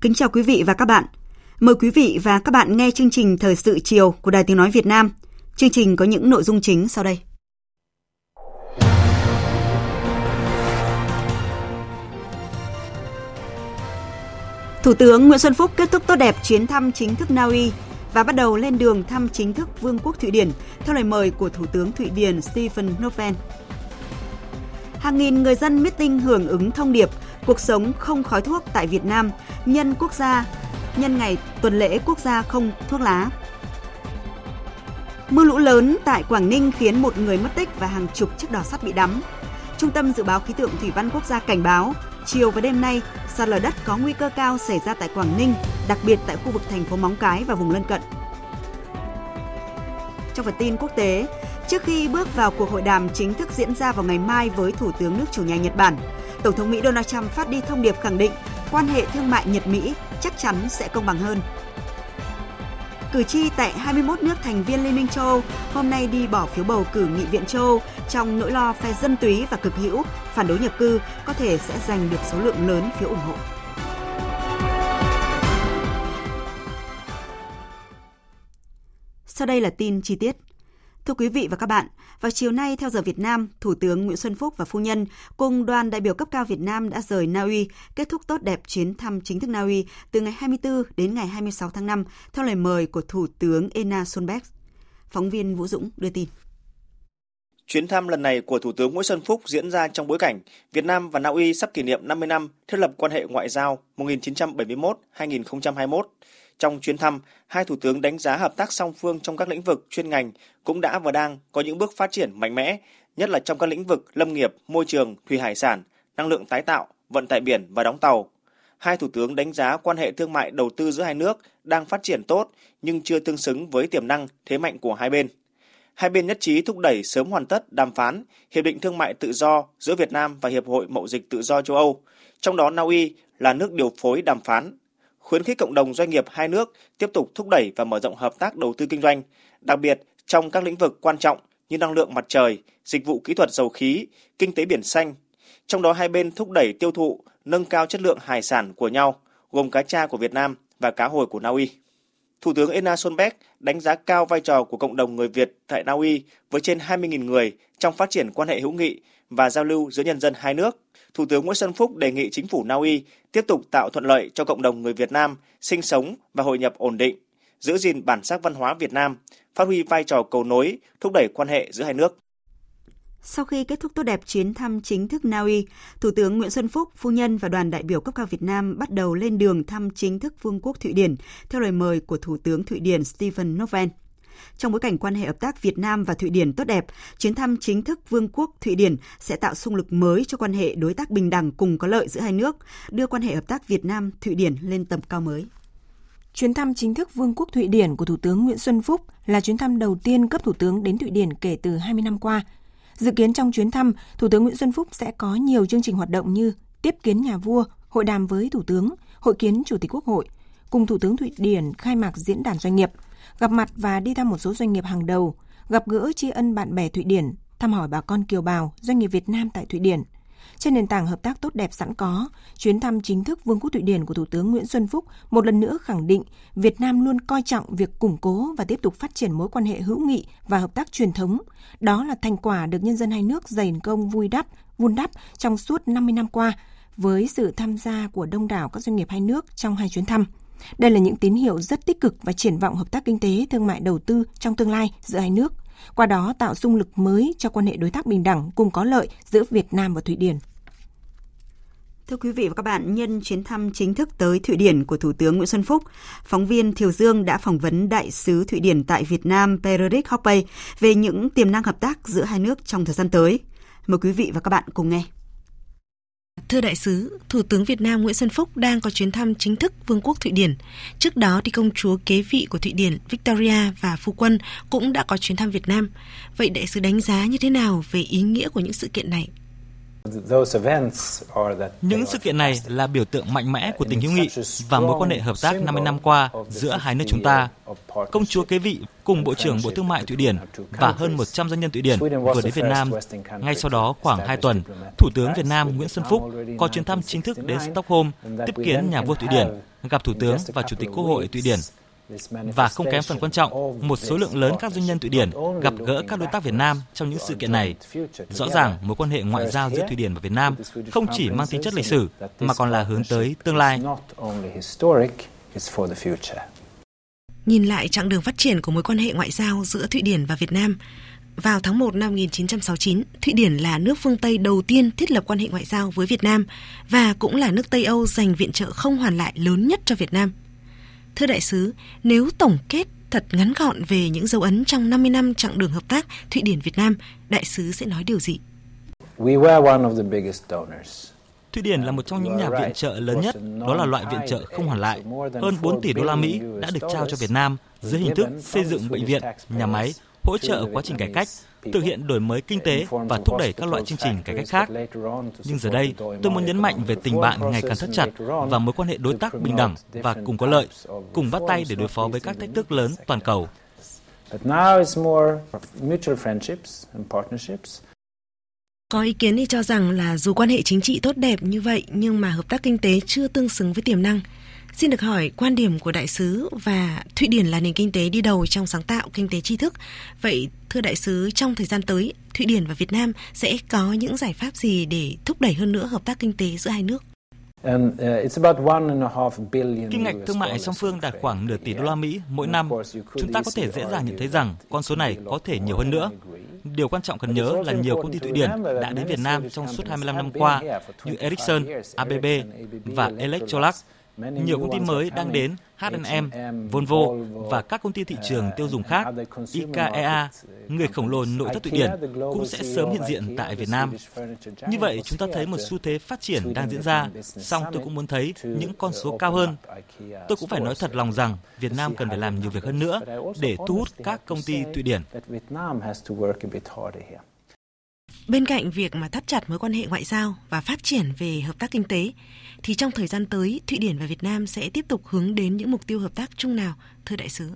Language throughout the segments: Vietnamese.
Kính chào quý vị và các bạn. Mời quý vị và các bạn nghe chương trình Thời sự chiều của Đài Tiếng Nói Việt Nam. Chương trình có những nội dung chính sau đây. Thủ tướng Nguyễn Xuân Phúc kết thúc tốt đẹp chuyến thăm chính thức Na Uy và bắt đầu lên đường thăm chính thức Vương quốc Thụy Điển, theo lời mời của Thủ tướng Thụy Điển Stephen Löfven. Hàng nghìn người dân meeting hưởng ứng thông điệp cuộc sống không khói thuốc tại Việt Nam nhân quốc gia nhân ngày tuần lễ quốc gia không thuốc lá. Mưa lũ lớn tại Quảng Ninh khiến một người mất tích và hàng chục chiếc đò sắt bị đắm. Trung tâm Dự báo Khí tượng Thủy văn Quốc gia cảnh báo, chiều và đêm nay, sạt lở đất có nguy cơ cao xảy ra tại Quảng Ninh, đặc biệt tại khu vực thành phố Móng Cái và vùng lân cận. Trong phần tin quốc tế, trước khi bước vào cuộc hội đàm chính thức diễn ra vào ngày mai với Thủ tướng nước chủ nhà Nhật Bản, Tổng thống Mỹ Donald Trump phát đi thông điệp khẳng định quan hệ thương mại Nhật-Mỹ chắc chắn sẽ công bằng hơn. Cử tri tại 21 nước thành viên Liên minh châu Âu hôm nay đi bỏ phiếu bầu cử nghị viện châu Âu trong nỗi lo phe dân túy và cực hữu, phản đối nhập cư có thể sẽ giành được số lượng lớn phiếu ủng hộ. Sau đây là tin chi tiết. Thưa quý vị và các bạn, vào chiều nay theo giờ Việt Nam, Thủ tướng Nguyễn Xuân Phúc và phu nhân cùng đoàn đại biểu cấp cao Việt Nam đã rời Na Uy, kết thúc tốt đẹp chuyến thăm chính thức Na Uy từ ngày 24 đến ngày 26 tháng 5 theo lời mời của Thủ tướng Ena Solberg. Phóng viên Vũ Dũng đưa tin. Chuyến thăm lần này của Thủ tướng Nguyễn Xuân Phúc diễn ra trong bối cảnh Việt Nam và Na Uy sắp kỷ niệm 50 năm thiết lập quan hệ ngoại giao 1971-2021 trong chuyến thăm, hai thủ tướng đánh giá hợp tác song phương trong các lĩnh vực chuyên ngành cũng đã và đang có những bước phát triển mạnh mẽ, nhất là trong các lĩnh vực lâm nghiệp, môi trường, thủy hải sản, năng lượng tái tạo, vận tải biển và đóng tàu. Hai thủ tướng đánh giá quan hệ thương mại đầu tư giữa hai nước đang phát triển tốt nhưng chưa tương xứng với tiềm năng, thế mạnh của hai bên. Hai bên nhất trí thúc đẩy sớm hoàn tất đàm phán Hiệp định Thương mại Tự do giữa Việt Nam và Hiệp hội Mậu dịch Tự do châu Âu, trong đó Na Uy là nước điều phối đàm phán khuyến khích cộng đồng doanh nghiệp hai nước tiếp tục thúc đẩy và mở rộng hợp tác đầu tư kinh doanh, đặc biệt trong các lĩnh vực quan trọng như năng lượng mặt trời, dịch vụ kỹ thuật dầu khí, kinh tế biển xanh. Trong đó hai bên thúc đẩy tiêu thụ, nâng cao chất lượng hải sản của nhau, gồm cá tra của Việt Nam và cá hồi của Na Uy. Thủ tướng Ena Solberg đánh giá cao vai trò của cộng đồng người Việt tại Na Uy với trên 20.000 người trong phát triển quan hệ hữu nghị và giao lưu giữa nhân dân hai nước. Thủ tướng Nguyễn Xuân Phúc đề nghị chính phủ Na Uy tiếp tục tạo thuận lợi cho cộng đồng người Việt Nam sinh sống và hội nhập ổn định, giữ gìn bản sắc văn hóa Việt Nam, phát huy vai trò cầu nối, thúc đẩy quan hệ giữa hai nước. Sau khi kết thúc tốt đẹp chuyến thăm chính thức Na Uy, Thủ tướng Nguyễn Xuân Phúc, phu nhân và đoàn đại biểu cấp cao Việt Nam bắt đầu lên đường thăm chính thức Vương quốc Thụy Điển theo lời mời của Thủ tướng Thụy Điển Stephen Löfven. Trong bối cảnh quan hệ hợp tác Việt Nam và Thụy Điển tốt đẹp, chuyến thăm chính thức Vương quốc Thụy Điển sẽ tạo xung lực mới cho quan hệ đối tác bình đẳng cùng có lợi giữa hai nước, đưa quan hệ hợp tác Việt Nam Thụy Điển lên tầm cao mới. Chuyến thăm chính thức Vương quốc Thụy Điển của Thủ tướng Nguyễn Xuân Phúc là chuyến thăm đầu tiên cấp Thủ tướng đến Thụy Điển kể từ 20 năm qua. Dự kiến trong chuyến thăm, Thủ tướng Nguyễn Xuân Phúc sẽ có nhiều chương trình hoạt động như tiếp kiến nhà vua, hội đàm với Thủ tướng, hội kiến Chủ tịch Quốc hội, cùng Thủ tướng Thụy Điển khai mạc diễn đàn doanh nghiệp – gặp mặt và đi thăm một số doanh nghiệp hàng đầu, gặp gỡ tri ân bạn bè Thụy Điển, thăm hỏi bà con kiều bào, doanh nghiệp Việt Nam tại Thụy Điển. Trên nền tảng hợp tác tốt đẹp sẵn có, chuyến thăm chính thức Vương quốc Thụy Điển của Thủ tướng Nguyễn Xuân Phúc một lần nữa khẳng định Việt Nam luôn coi trọng việc củng cố và tiếp tục phát triển mối quan hệ hữu nghị và hợp tác truyền thống. Đó là thành quả được nhân dân hai nước dày công vui đắp, vun đắp trong suốt 50 năm qua với sự tham gia của đông đảo các doanh nghiệp hai nước trong hai chuyến thăm. Đây là những tín hiệu rất tích cực và triển vọng hợp tác kinh tế, thương mại đầu tư trong tương lai giữa hai nước, qua đó tạo xung lực mới cho quan hệ đối tác bình đẳng cùng có lợi giữa Việt Nam và Thụy Điển. Thưa quý vị và các bạn, nhân chuyến thăm chính thức tới Thụy Điển của Thủ tướng Nguyễn Xuân Phúc, phóng viên Thiều Dương đã phỏng vấn đại sứ Thụy Điển tại Việt Nam Pererik Hoppe về những tiềm năng hợp tác giữa hai nước trong thời gian tới. Mời quý vị và các bạn cùng nghe. Thưa đại sứ, Thủ tướng Việt Nam Nguyễn Xuân Phúc đang có chuyến thăm chính thức Vương quốc Thụy Điển. Trước đó thì công chúa kế vị của Thụy Điển Victoria và phu quân cũng đã có chuyến thăm Việt Nam. Vậy đại sứ đánh giá như thế nào về ý nghĩa của những sự kiện này? Những sự kiện này là biểu tượng mạnh mẽ của tình hữu nghị và mối quan hệ hợp tác 50 năm qua giữa hai nước chúng ta. Công chúa kế vị cùng Bộ trưởng Bộ Thương mại Thụy Điển và hơn 100 doanh nhân Thụy Điển vừa đến Việt Nam. Ngay sau đó khoảng 2 tuần, Thủ tướng Việt Nam Nguyễn Xuân Phúc có chuyến thăm chính thức đến Stockholm tiếp kiến nhà vua Thụy Điển, gặp Thủ tướng và Chủ tịch Quốc hội Thụy Điển và không kém phần quan trọng, một số lượng lớn các doanh nhân Thụy Điển gặp gỡ các đối tác Việt Nam trong những sự kiện này. Rõ ràng, mối quan hệ ngoại giao giữa Thụy Điển và Việt Nam không chỉ mang tính chất lịch sử mà còn là hướng tới tương lai. Nhìn lại chặng đường phát triển của mối quan hệ ngoại giao giữa Thụy Điển và Việt Nam, vào tháng 1 năm 1969, Thụy Điển là nước phương Tây đầu tiên thiết lập quan hệ ngoại giao với Việt Nam và cũng là nước Tây Âu dành viện trợ không hoàn lại lớn nhất cho Việt Nam. Thưa đại sứ, nếu tổng kết thật ngắn gọn về những dấu ấn trong 50 năm chặng đường hợp tác Thụy Điển Việt Nam, đại sứ sẽ nói điều gì? Thụy Điển là một trong những nhà viện trợ lớn nhất, đó là loại viện trợ không hoàn lại. Hơn 4 tỷ đô la Mỹ đã được trao cho Việt Nam dưới hình thức xây dựng bệnh viện, nhà máy, hỗ trợ quá trình cải cách, thực hiện đổi mới kinh tế và thúc đẩy các loại chương trình cải cách khác. Nhưng giờ đây, tôi muốn nhấn mạnh về tình bạn ngày càng thắt chặt và mối quan hệ đối tác bình đẳng và cùng có lợi, cùng bắt tay để đối phó với các thách thức lớn toàn cầu. Có ý kiến thì cho rằng là dù quan hệ chính trị tốt đẹp như vậy nhưng mà hợp tác kinh tế chưa tương xứng với tiềm năng. Xin được hỏi quan điểm của đại sứ và Thụy Điển là nền kinh tế đi đầu trong sáng tạo kinh tế tri thức. Vậy thưa đại sứ, trong thời gian tới, Thụy Điển và Việt Nam sẽ có những giải pháp gì để thúc đẩy hơn nữa hợp tác kinh tế giữa hai nước? Uh, Kim ngạch thương mại song phương đạt khoảng nửa tỷ đô la Mỹ mỗi năm. Chúng ta có thể dễ dàng nhận thấy rằng con số này có thể nhiều hơn nữa. Điều quan trọng cần nhớ là nhiều công ty Thụy Điển đã đến Việt Nam trong suốt 25 năm qua như Ericsson, ABB và Electrolux nhiều công ty mới đang đến H&M, Volvo và các công ty thị trường tiêu dùng khác, IKEA, người khổng lồ nội thất Thụy Điển, cũng sẽ sớm hiện diện tại Việt Nam. Như vậy, chúng ta thấy một xu thế phát triển đang diễn ra, song tôi cũng muốn thấy những con số cao hơn. Tôi cũng phải nói thật lòng rằng Việt Nam cần phải làm nhiều việc hơn nữa để thu hút các công ty Thụy Điển. Bên cạnh việc mà thắt chặt mối quan hệ ngoại giao và phát triển về hợp tác kinh tế, thì trong thời gian tới, Thụy Điển và Việt Nam sẽ tiếp tục hướng đến những mục tiêu hợp tác chung nào, thưa đại sứ?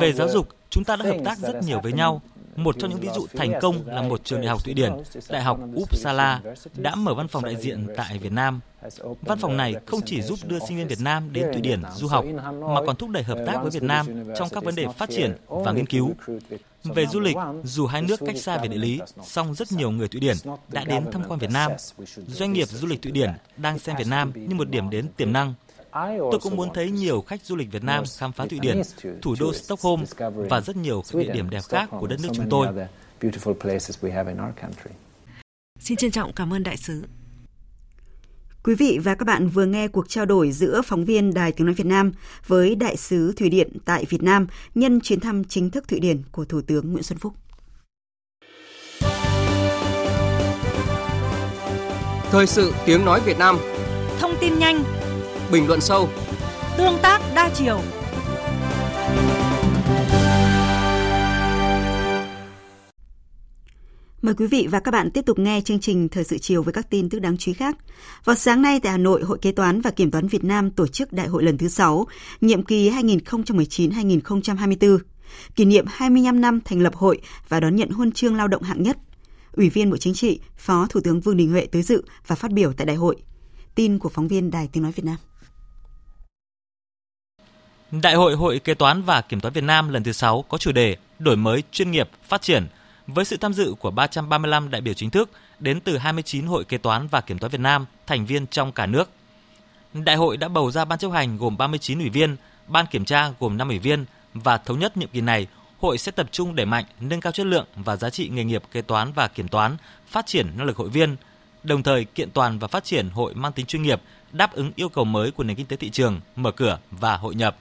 Về giáo dục, chúng ta đã hợp tác rất nhiều với nhau. Một trong những ví dụ thành công là một trường đại học Thụy Điển, Đại học Uppsala, đã mở văn phòng đại diện tại Việt Nam. Văn phòng này không chỉ giúp đưa sinh viên Việt Nam đến Thụy Điển du học, mà còn thúc đẩy hợp tác với Việt Nam trong các vấn đề phát triển và nghiên cứu. Về du lịch, dù hai nước cách xa về địa lý, song rất nhiều người Thụy Điển đã đến tham quan Việt Nam. Doanh nghiệp du lịch Thụy Điển đang xem Việt Nam như một điểm đến tiềm năng. Tôi cũng muốn thấy nhiều khách du lịch Việt Nam khám phá Thụy Điển, thủ đô Stockholm và rất nhiều địa điểm đẹp khác của đất nước chúng tôi. Xin trân trọng cảm ơn đại sứ. Quý vị và các bạn vừa nghe cuộc trao đổi giữa phóng viên Đài Tiếng Nói Việt Nam với Đại sứ Thụy Điển tại Việt Nam nhân chuyến thăm chính thức Thụy Điển của Thủ tướng Nguyễn Xuân Phúc. Thời sự Tiếng Nói Việt Nam Thông tin nhanh Bình luận sâu Tương tác đa chiều Mời quý vị và các bạn tiếp tục nghe chương trình Thời sự chiều với các tin tức đáng chú ý khác. Vào sáng nay tại Hà Nội, Hội Kế toán và Kiểm toán Việt Nam tổ chức đại hội lần thứ 6, nhiệm kỳ 2019-2024, kỷ niệm 25 năm thành lập hội và đón nhận huân chương lao động hạng nhất. Ủy viên Bộ Chính trị, Phó Thủ tướng Vương Đình Huệ tới dự và phát biểu tại đại hội. Tin của phóng viên Đài Tiếng Nói Việt Nam. Đại hội Hội Kế toán và Kiểm toán Việt Nam lần thứ 6 có chủ đề Đổi mới chuyên nghiệp, phát triển – với sự tham dự của 335 đại biểu chính thức đến từ 29 hội kế toán và kiểm toán Việt Nam thành viên trong cả nước. Đại hội đã bầu ra ban chấp hành gồm 39 ủy viên, ban kiểm tra gồm 5 ủy viên và thống nhất nhiệm kỳ này, hội sẽ tập trung đẩy mạnh nâng cao chất lượng và giá trị nghề nghiệp kế toán và kiểm toán, phát triển năng lực hội viên, đồng thời kiện toàn và phát triển hội mang tính chuyên nghiệp, đáp ứng yêu cầu mới của nền kinh tế thị trường, mở cửa và hội nhập.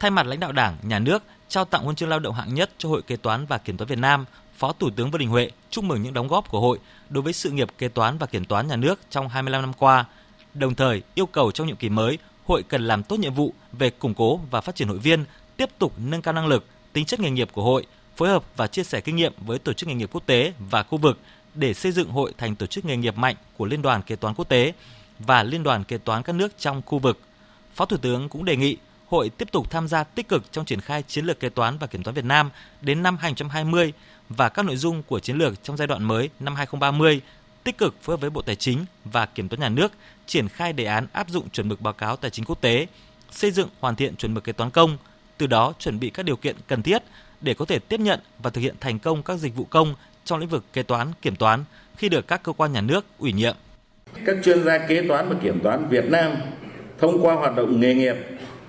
Thay mặt lãnh đạo Đảng, Nhà nước, trao tặng huân chương lao động hạng nhất cho Hội Kế toán và Kiểm toán Việt Nam, Phó Thủ tướng Vương Đình Huệ chúc mừng những đóng góp của hội đối với sự nghiệp kế toán và kiểm toán nhà nước trong 25 năm qua. Đồng thời, yêu cầu trong nhiệm kỳ mới, hội cần làm tốt nhiệm vụ về củng cố và phát triển hội viên, tiếp tục nâng cao năng lực, tính chất nghề nghiệp của hội, phối hợp và chia sẻ kinh nghiệm với tổ chức nghề nghiệp quốc tế và khu vực để xây dựng hội thành tổ chức nghề nghiệp mạnh của Liên đoàn Kế toán Quốc tế và Liên đoàn Kế toán các nước trong khu vực. Phó Thủ tướng cũng đề nghị hội tiếp tục tham gia tích cực trong triển khai chiến lược kế toán và kiểm toán Việt Nam đến năm 2020 và các nội dung của chiến lược trong giai đoạn mới năm 2030, tích cực phối hợp với Bộ Tài chính và Kiểm toán nhà nước triển khai đề án áp dụng chuẩn mực báo cáo tài chính quốc tế, xây dựng hoàn thiện chuẩn mực kế toán công, từ đó chuẩn bị các điều kiện cần thiết để có thể tiếp nhận và thực hiện thành công các dịch vụ công trong lĩnh vực kế toán, kiểm toán khi được các cơ quan nhà nước ủy nhiệm. Các chuyên gia kế toán và kiểm toán Việt Nam thông qua hoạt động nghề nghiệp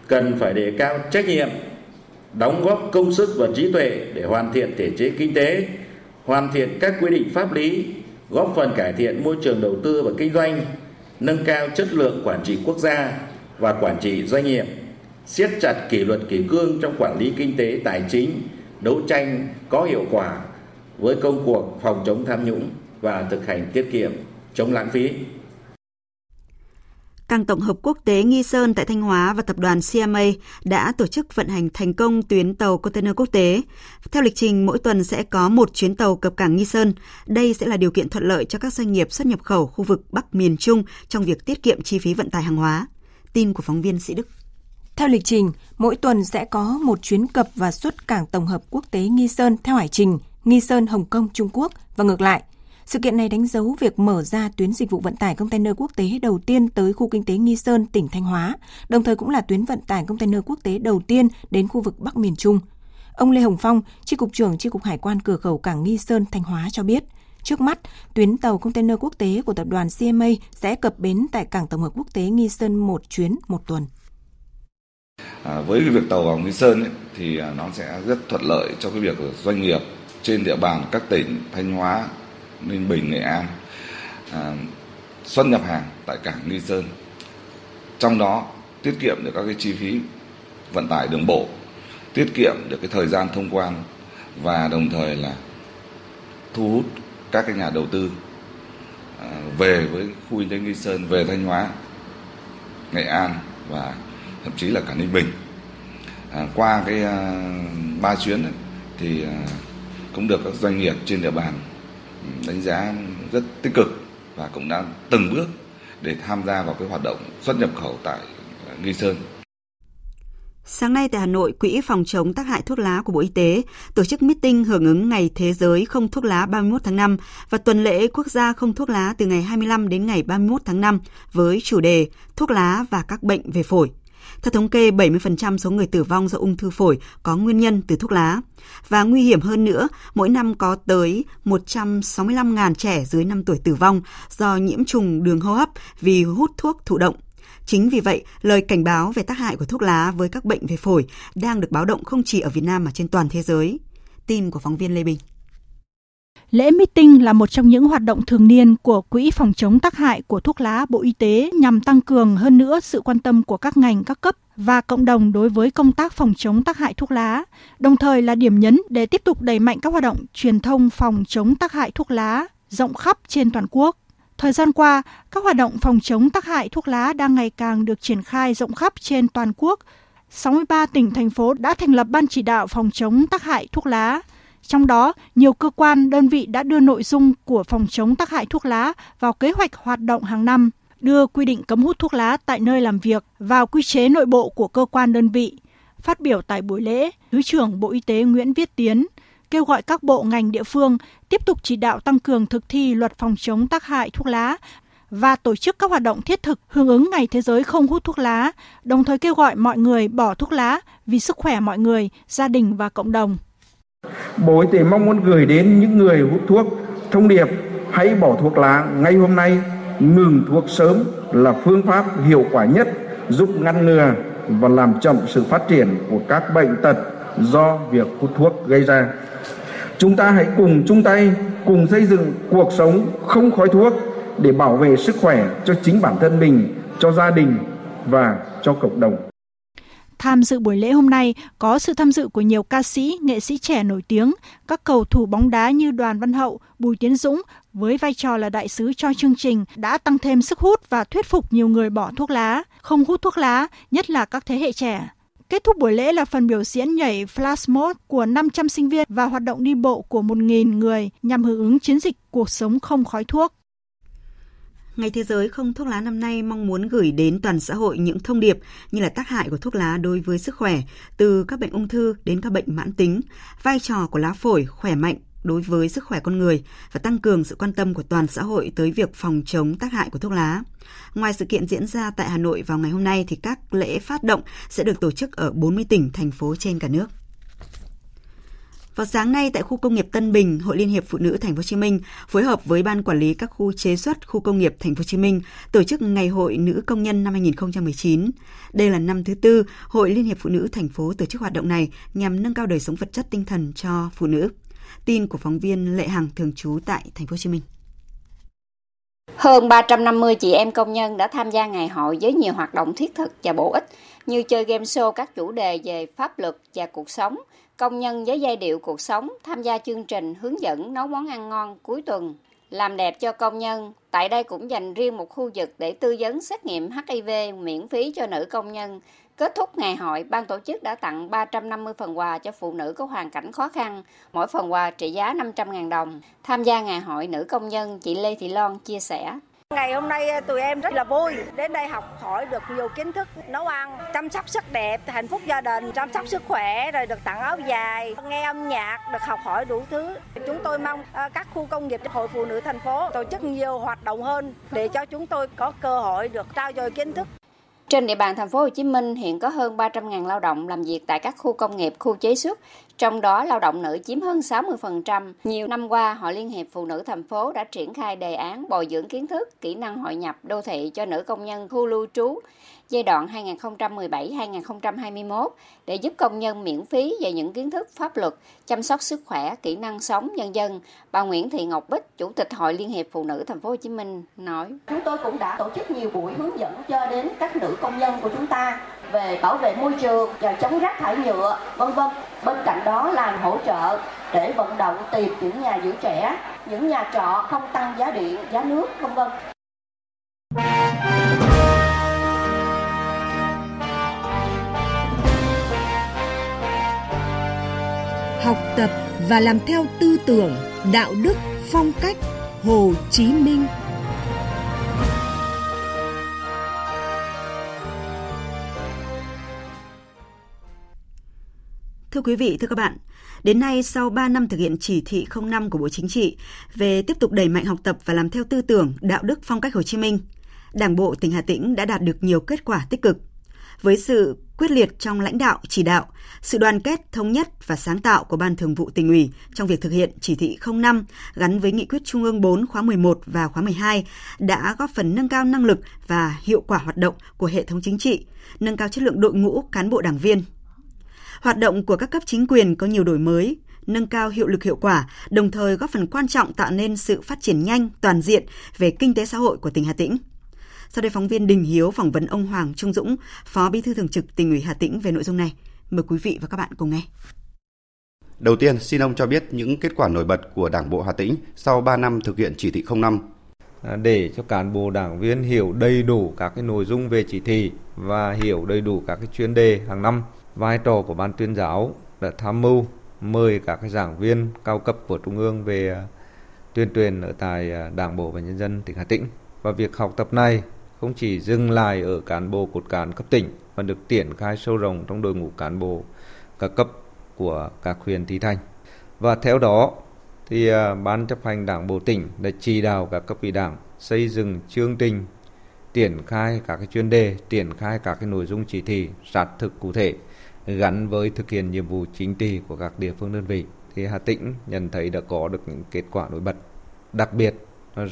cần phải đề cao trách nhiệm, đóng góp công sức và trí tuệ để hoàn thiện thể chế kinh tế, hoàn thiện các quy định pháp lý, góp phần cải thiện môi trường đầu tư và kinh doanh, nâng cao chất lượng quản trị quốc gia và quản trị doanh nghiệp, siết chặt kỷ luật kỷ cương trong quản lý kinh tế tài chính, đấu tranh có hiệu quả với công cuộc phòng chống tham nhũng và thực hành tiết kiệm, chống lãng phí. Cảng tổng hợp quốc tế Nghi Sơn tại Thanh Hóa và tập đoàn CMA đã tổ chức vận hành thành công tuyến tàu container quốc tế. Theo lịch trình, mỗi tuần sẽ có một chuyến tàu cập cảng Nghi Sơn. Đây sẽ là điều kiện thuận lợi cho các doanh nghiệp xuất nhập khẩu khu vực Bắc miền Trung trong việc tiết kiệm chi phí vận tải hàng hóa. Tin của phóng viên Sĩ Đức. Theo lịch trình, mỗi tuần sẽ có một chuyến cập và xuất cảng tổng hợp quốc tế Nghi Sơn theo hải trình Nghi Sơn, Hồng Kông, Trung Quốc và ngược lại. Sự kiện này đánh dấu việc mở ra tuyến dịch vụ vận tải container quốc tế đầu tiên tới khu kinh tế Nghi Sơn, tỉnh Thanh Hóa, đồng thời cũng là tuyến vận tải container quốc tế đầu tiên đến khu vực Bắc miền Trung. Ông Lê Hồng Phong, Tri cục trưởng Tri cục Hải quan cửa khẩu cảng Nghi Sơn, Thanh Hóa cho biết, Trước mắt, tuyến tàu container quốc tế của tập đoàn CMA sẽ cập bến tại cảng tổng hợp quốc tế Nghi Sơn một chuyến một tuần. À, với cái việc tàu vào Nghi Sơn ấy, thì à, nó sẽ rất thuận lợi cho cái việc doanh nghiệp trên địa bàn các tỉnh Thanh Hóa, Ninh Bình, Nghệ An à, xuất nhập hàng tại cảng Nghi Sơn. Trong đó tiết kiệm được các cái chi phí vận tải đường bộ, tiết kiệm được cái thời gian thông quan và đồng thời là thu hút các cái nhà đầu tư à, về với khu kinh tế Nghi Sơn, về Thanh Hóa, Nghệ An và thậm chí là cả Ninh Bình. À, qua cái à, ba chuyến ấy, thì à, cũng được các doanh nghiệp trên địa bàn đánh giá rất tích cực và cũng đã từng bước để tham gia vào cái hoạt động xuất nhập khẩu tại à, Nghi Sơn. Sáng nay tại Hà Nội, Quỹ phòng chống tác hại thuốc lá của Bộ Y tế tổ chức meeting hưởng ứng Ngày Thế giới không thuốc lá 31 tháng 5 và tuần lễ quốc gia không thuốc lá từ ngày 25 đến ngày 31 tháng 5 với chủ đề Thuốc lá và các bệnh về phổi. Theo thống kê, 70% số người tử vong do ung thư phổi có nguyên nhân từ thuốc lá. Và nguy hiểm hơn nữa, mỗi năm có tới 165.000 trẻ dưới 5 tuổi tử vong do nhiễm trùng đường hô hấp vì hút thuốc thụ động. Chính vì vậy, lời cảnh báo về tác hại của thuốc lá với các bệnh về phổi đang được báo động không chỉ ở Việt Nam mà trên toàn thế giới. Tin của phóng viên Lê Bình. Lễ meeting là một trong những hoạt động thường niên của Quỹ phòng chống tác hại của thuốc lá Bộ Y tế nhằm tăng cường hơn nữa sự quan tâm của các ngành các cấp và cộng đồng đối với công tác phòng chống tác hại thuốc lá, đồng thời là điểm nhấn để tiếp tục đẩy mạnh các hoạt động truyền thông phòng chống tác hại thuốc lá rộng khắp trên toàn quốc. Thời gian qua, các hoạt động phòng chống tác hại thuốc lá đang ngày càng được triển khai rộng khắp trên toàn quốc. 63 tỉnh thành phố đã thành lập ban chỉ đạo phòng chống tác hại thuốc lá. Trong đó, nhiều cơ quan, đơn vị đã đưa nội dung của phòng chống tác hại thuốc lá vào kế hoạch hoạt động hàng năm, đưa quy định cấm hút thuốc lá tại nơi làm việc vào quy chế nội bộ của cơ quan đơn vị. Phát biểu tại buổi lễ, Thứ trưởng Bộ Y tế Nguyễn Viết Tiến kêu gọi các bộ ngành địa phương tiếp tục chỉ đạo tăng cường thực thi luật phòng chống tác hại thuốc lá và tổ chức các hoạt động thiết thực hưởng ứng Ngày Thế giới không hút thuốc lá, đồng thời kêu gọi mọi người bỏ thuốc lá vì sức khỏe mọi người, gia đình và cộng đồng. Bộ Y tế mong muốn gửi đến những người hút thuốc thông điệp hãy bỏ thuốc lá ngay hôm nay, ngừng thuốc sớm là phương pháp hiệu quả nhất giúp ngăn ngừa và làm chậm sự phát triển của các bệnh tật do việc hút thuốc gây ra. Chúng ta hãy cùng chung tay, cùng xây dựng cuộc sống không khói thuốc để bảo vệ sức khỏe cho chính bản thân mình, cho gia đình và cho cộng đồng. Tham dự buổi lễ hôm nay có sự tham dự của nhiều ca sĩ, nghệ sĩ trẻ nổi tiếng, các cầu thủ bóng đá như Đoàn Văn Hậu, Bùi Tiến Dũng với vai trò là đại sứ cho chương trình đã tăng thêm sức hút và thuyết phục nhiều người bỏ thuốc lá, không hút thuốc lá, nhất là các thế hệ trẻ. Kết thúc buổi lễ là phần biểu diễn nhảy flash mob của 500 sinh viên và hoạt động đi bộ của 1.000 người nhằm hưởng ứng chiến dịch cuộc sống không khói thuốc. Ngày Thế giới không thuốc lá năm nay mong muốn gửi đến toàn xã hội những thông điệp như là tác hại của thuốc lá đối với sức khỏe, từ các bệnh ung thư đến các bệnh mãn tính, vai trò của lá phổi khỏe mạnh đối với sức khỏe con người và tăng cường sự quan tâm của toàn xã hội tới việc phòng chống tác hại của thuốc lá. Ngoài sự kiện diễn ra tại Hà Nội vào ngày hôm nay thì các lễ phát động sẽ được tổ chức ở 40 tỉnh, thành phố trên cả nước. Vào sáng nay tại khu công nghiệp Tân Bình, Hội Liên hiệp Phụ nữ Thành phố Hồ Chí Minh phối hợp với ban quản lý các khu chế xuất khu công nghiệp Thành phố Hồ Chí Minh tổ chức Ngày hội Nữ công nhân năm 2019. Đây là năm thứ tư Hội Liên hiệp Phụ nữ thành phố tổ chức hoạt động này nhằm nâng cao đời sống vật chất tinh thần cho phụ nữ. Tin của phóng viên Lệ Hằng thường trú tại Thành phố Hồ Chí Minh. Hơn 350 chị em công nhân đã tham gia ngày hội với nhiều hoạt động thiết thực và bổ ích như chơi game show các chủ đề về pháp luật và cuộc sống, công nhân với giai điệu cuộc sống tham gia chương trình hướng dẫn nấu món ăn ngon cuối tuần, làm đẹp cho công nhân. Tại đây cũng dành riêng một khu vực để tư vấn xét nghiệm HIV miễn phí cho nữ công nhân. Kết thúc ngày hội, ban tổ chức đã tặng 350 phần quà cho phụ nữ có hoàn cảnh khó khăn, mỗi phần quà trị giá 500.000 đồng. Tham gia ngày hội nữ công nhân, chị Lê Thị Loan chia sẻ. Ngày hôm nay à, tụi em rất là vui đến đây học hỏi được nhiều kiến thức nấu ăn, chăm sóc sắc đẹp, hạnh phúc gia đình, chăm sóc sức khỏe rồi được tặng áo dài, nghe âm nhạc, được học hỏi đủ thứ. Chúng tôi mong à, các khu công nghiệp hội phụ nữ thành phố tổ chức nhiều hoạt động hơn để cho chúng tôi có cơ hội được trao dồi kiến thức trên địa bàn thành phố Hồ Chí Minh hiện có hơn 300.000 lao động làm việc tại các khu công nghiệp, khu chế xuất, trong đó lao động nữ chiếm hơn 60%. Nhiều năm qua, Hội Liên hiệp Phụ nữ thành phố đã triển khai đề án bồi dưỡng kiến thức, kỹ năng hội nhập đô thị cho nữ công nhân khu lưu trú giai đoạn 2017-2021 để giúp công nhân miễn phí về những kiến thức pháp luật, chăm sóc sức khỏe, kỹ năng sống nhân dân. Bà Nguyễn Thị Ngọc Bích, Chủ tịch Hội Liên hiệp Phụ nữ Thành phố Hồ Chí Minh nói: Chúng tôi cũng đã tổ chức nhiều buổi hướng dẫn cho đến các nữ công nhân của chúng ta về bảo vệ môi trường và chống rác thải nhựa, vân vân. Bên cạnh đó là hỗ trợ để vận động tìm những nhà giữ trẻ, những nhà trọ không tăng giá điện, giá nước, vân vân. Học tập và làm theo tư tưởng, đạo đức, phong cách Hồ Chí Minh. Thưa quý vị, thưa các bạn, đến nay sau 3 năm thực hiện chỉ thị 05 của Bộ Chính trị về tiếp tục đẩy mạnh học tập và làm theo tư tưởng, đạo đức phong cách Hồ Chí Minh, Đảng bộ tỉnh Hà Tĩnh đã đạt được nhiều kết quả tích cực. Với sự quyết liệt trong lãnh đạo, chỉ đạo, sự đoàn kết, thống nhất và sáng tạo của Ban Thường vụ tỉnh ủy trong việc thực hiện chỉ thị 05 gắn với nghị quyết Trung ương 4 khóa 11 và khóa 12 đã góp phần nâng cao năng lực và hiệu quả hoạt động của hệ thống chính trị, nâng cao chất lượng đội ngũ cán bộ đảng viên. Hoạt động của các cấp chính quyền có nhiều đổi mới, nâng cao hiệu lực hiệu quả, đồng thời góp phần quan trọng tạo nên sự phát triển nhanh, toàn diện về kinh tế xã hội của tỉnh Hà Tĩnh. Sau đây phóng viên Đình Hiếu phỏng vấn ông Hoàng Trung Dũng, Phó Bí thư Thường trực tỉnh ủy Hà Tĩnh về nội dung này. Mời quý vị và các bạn cùng nghe. Đầu tiên, xin ông cho biết những kết quả nổi bật của Đảng bộ Hà Tĩnh sau 3 năm thực hiện chỉ thị 05. À, để cho cán bộ đảng viên hiểu đầy đủ các cái nội dung về chỉ thị và hiểu đầy đủ các cái chuyên đề hàng năm, vai trò của ban tuyên giáo đã tham mưu mời các cái giảng viên cao cấp của trung ương về à, tuyên truyền ở tại à, Đảng bộ và nhân dân tỉnh Hà Tĩnh. Và việc học tập này không chỉ dừng lại ở cán bộ cột cán cấp tỉnh mà được triển khai sâu rộng trong đội ngũ cán bộ các cấp của các huyện thị thành. Và theo đó thì à, ban chấp hành đảng bộ tỉnh đã chỉ đạo các cấp ủy đảng xây dựng chương trình triển khai các cái chuyên đề, triển khai các cái nội dung chỉ thị sát thực cụ thể gắn với thực hiện nhiệm vụ chính trị của các địa phương đơn vị thì Hà Tĩnh nhận thấy đã có được những kết quả nổi bật. Đặc biệt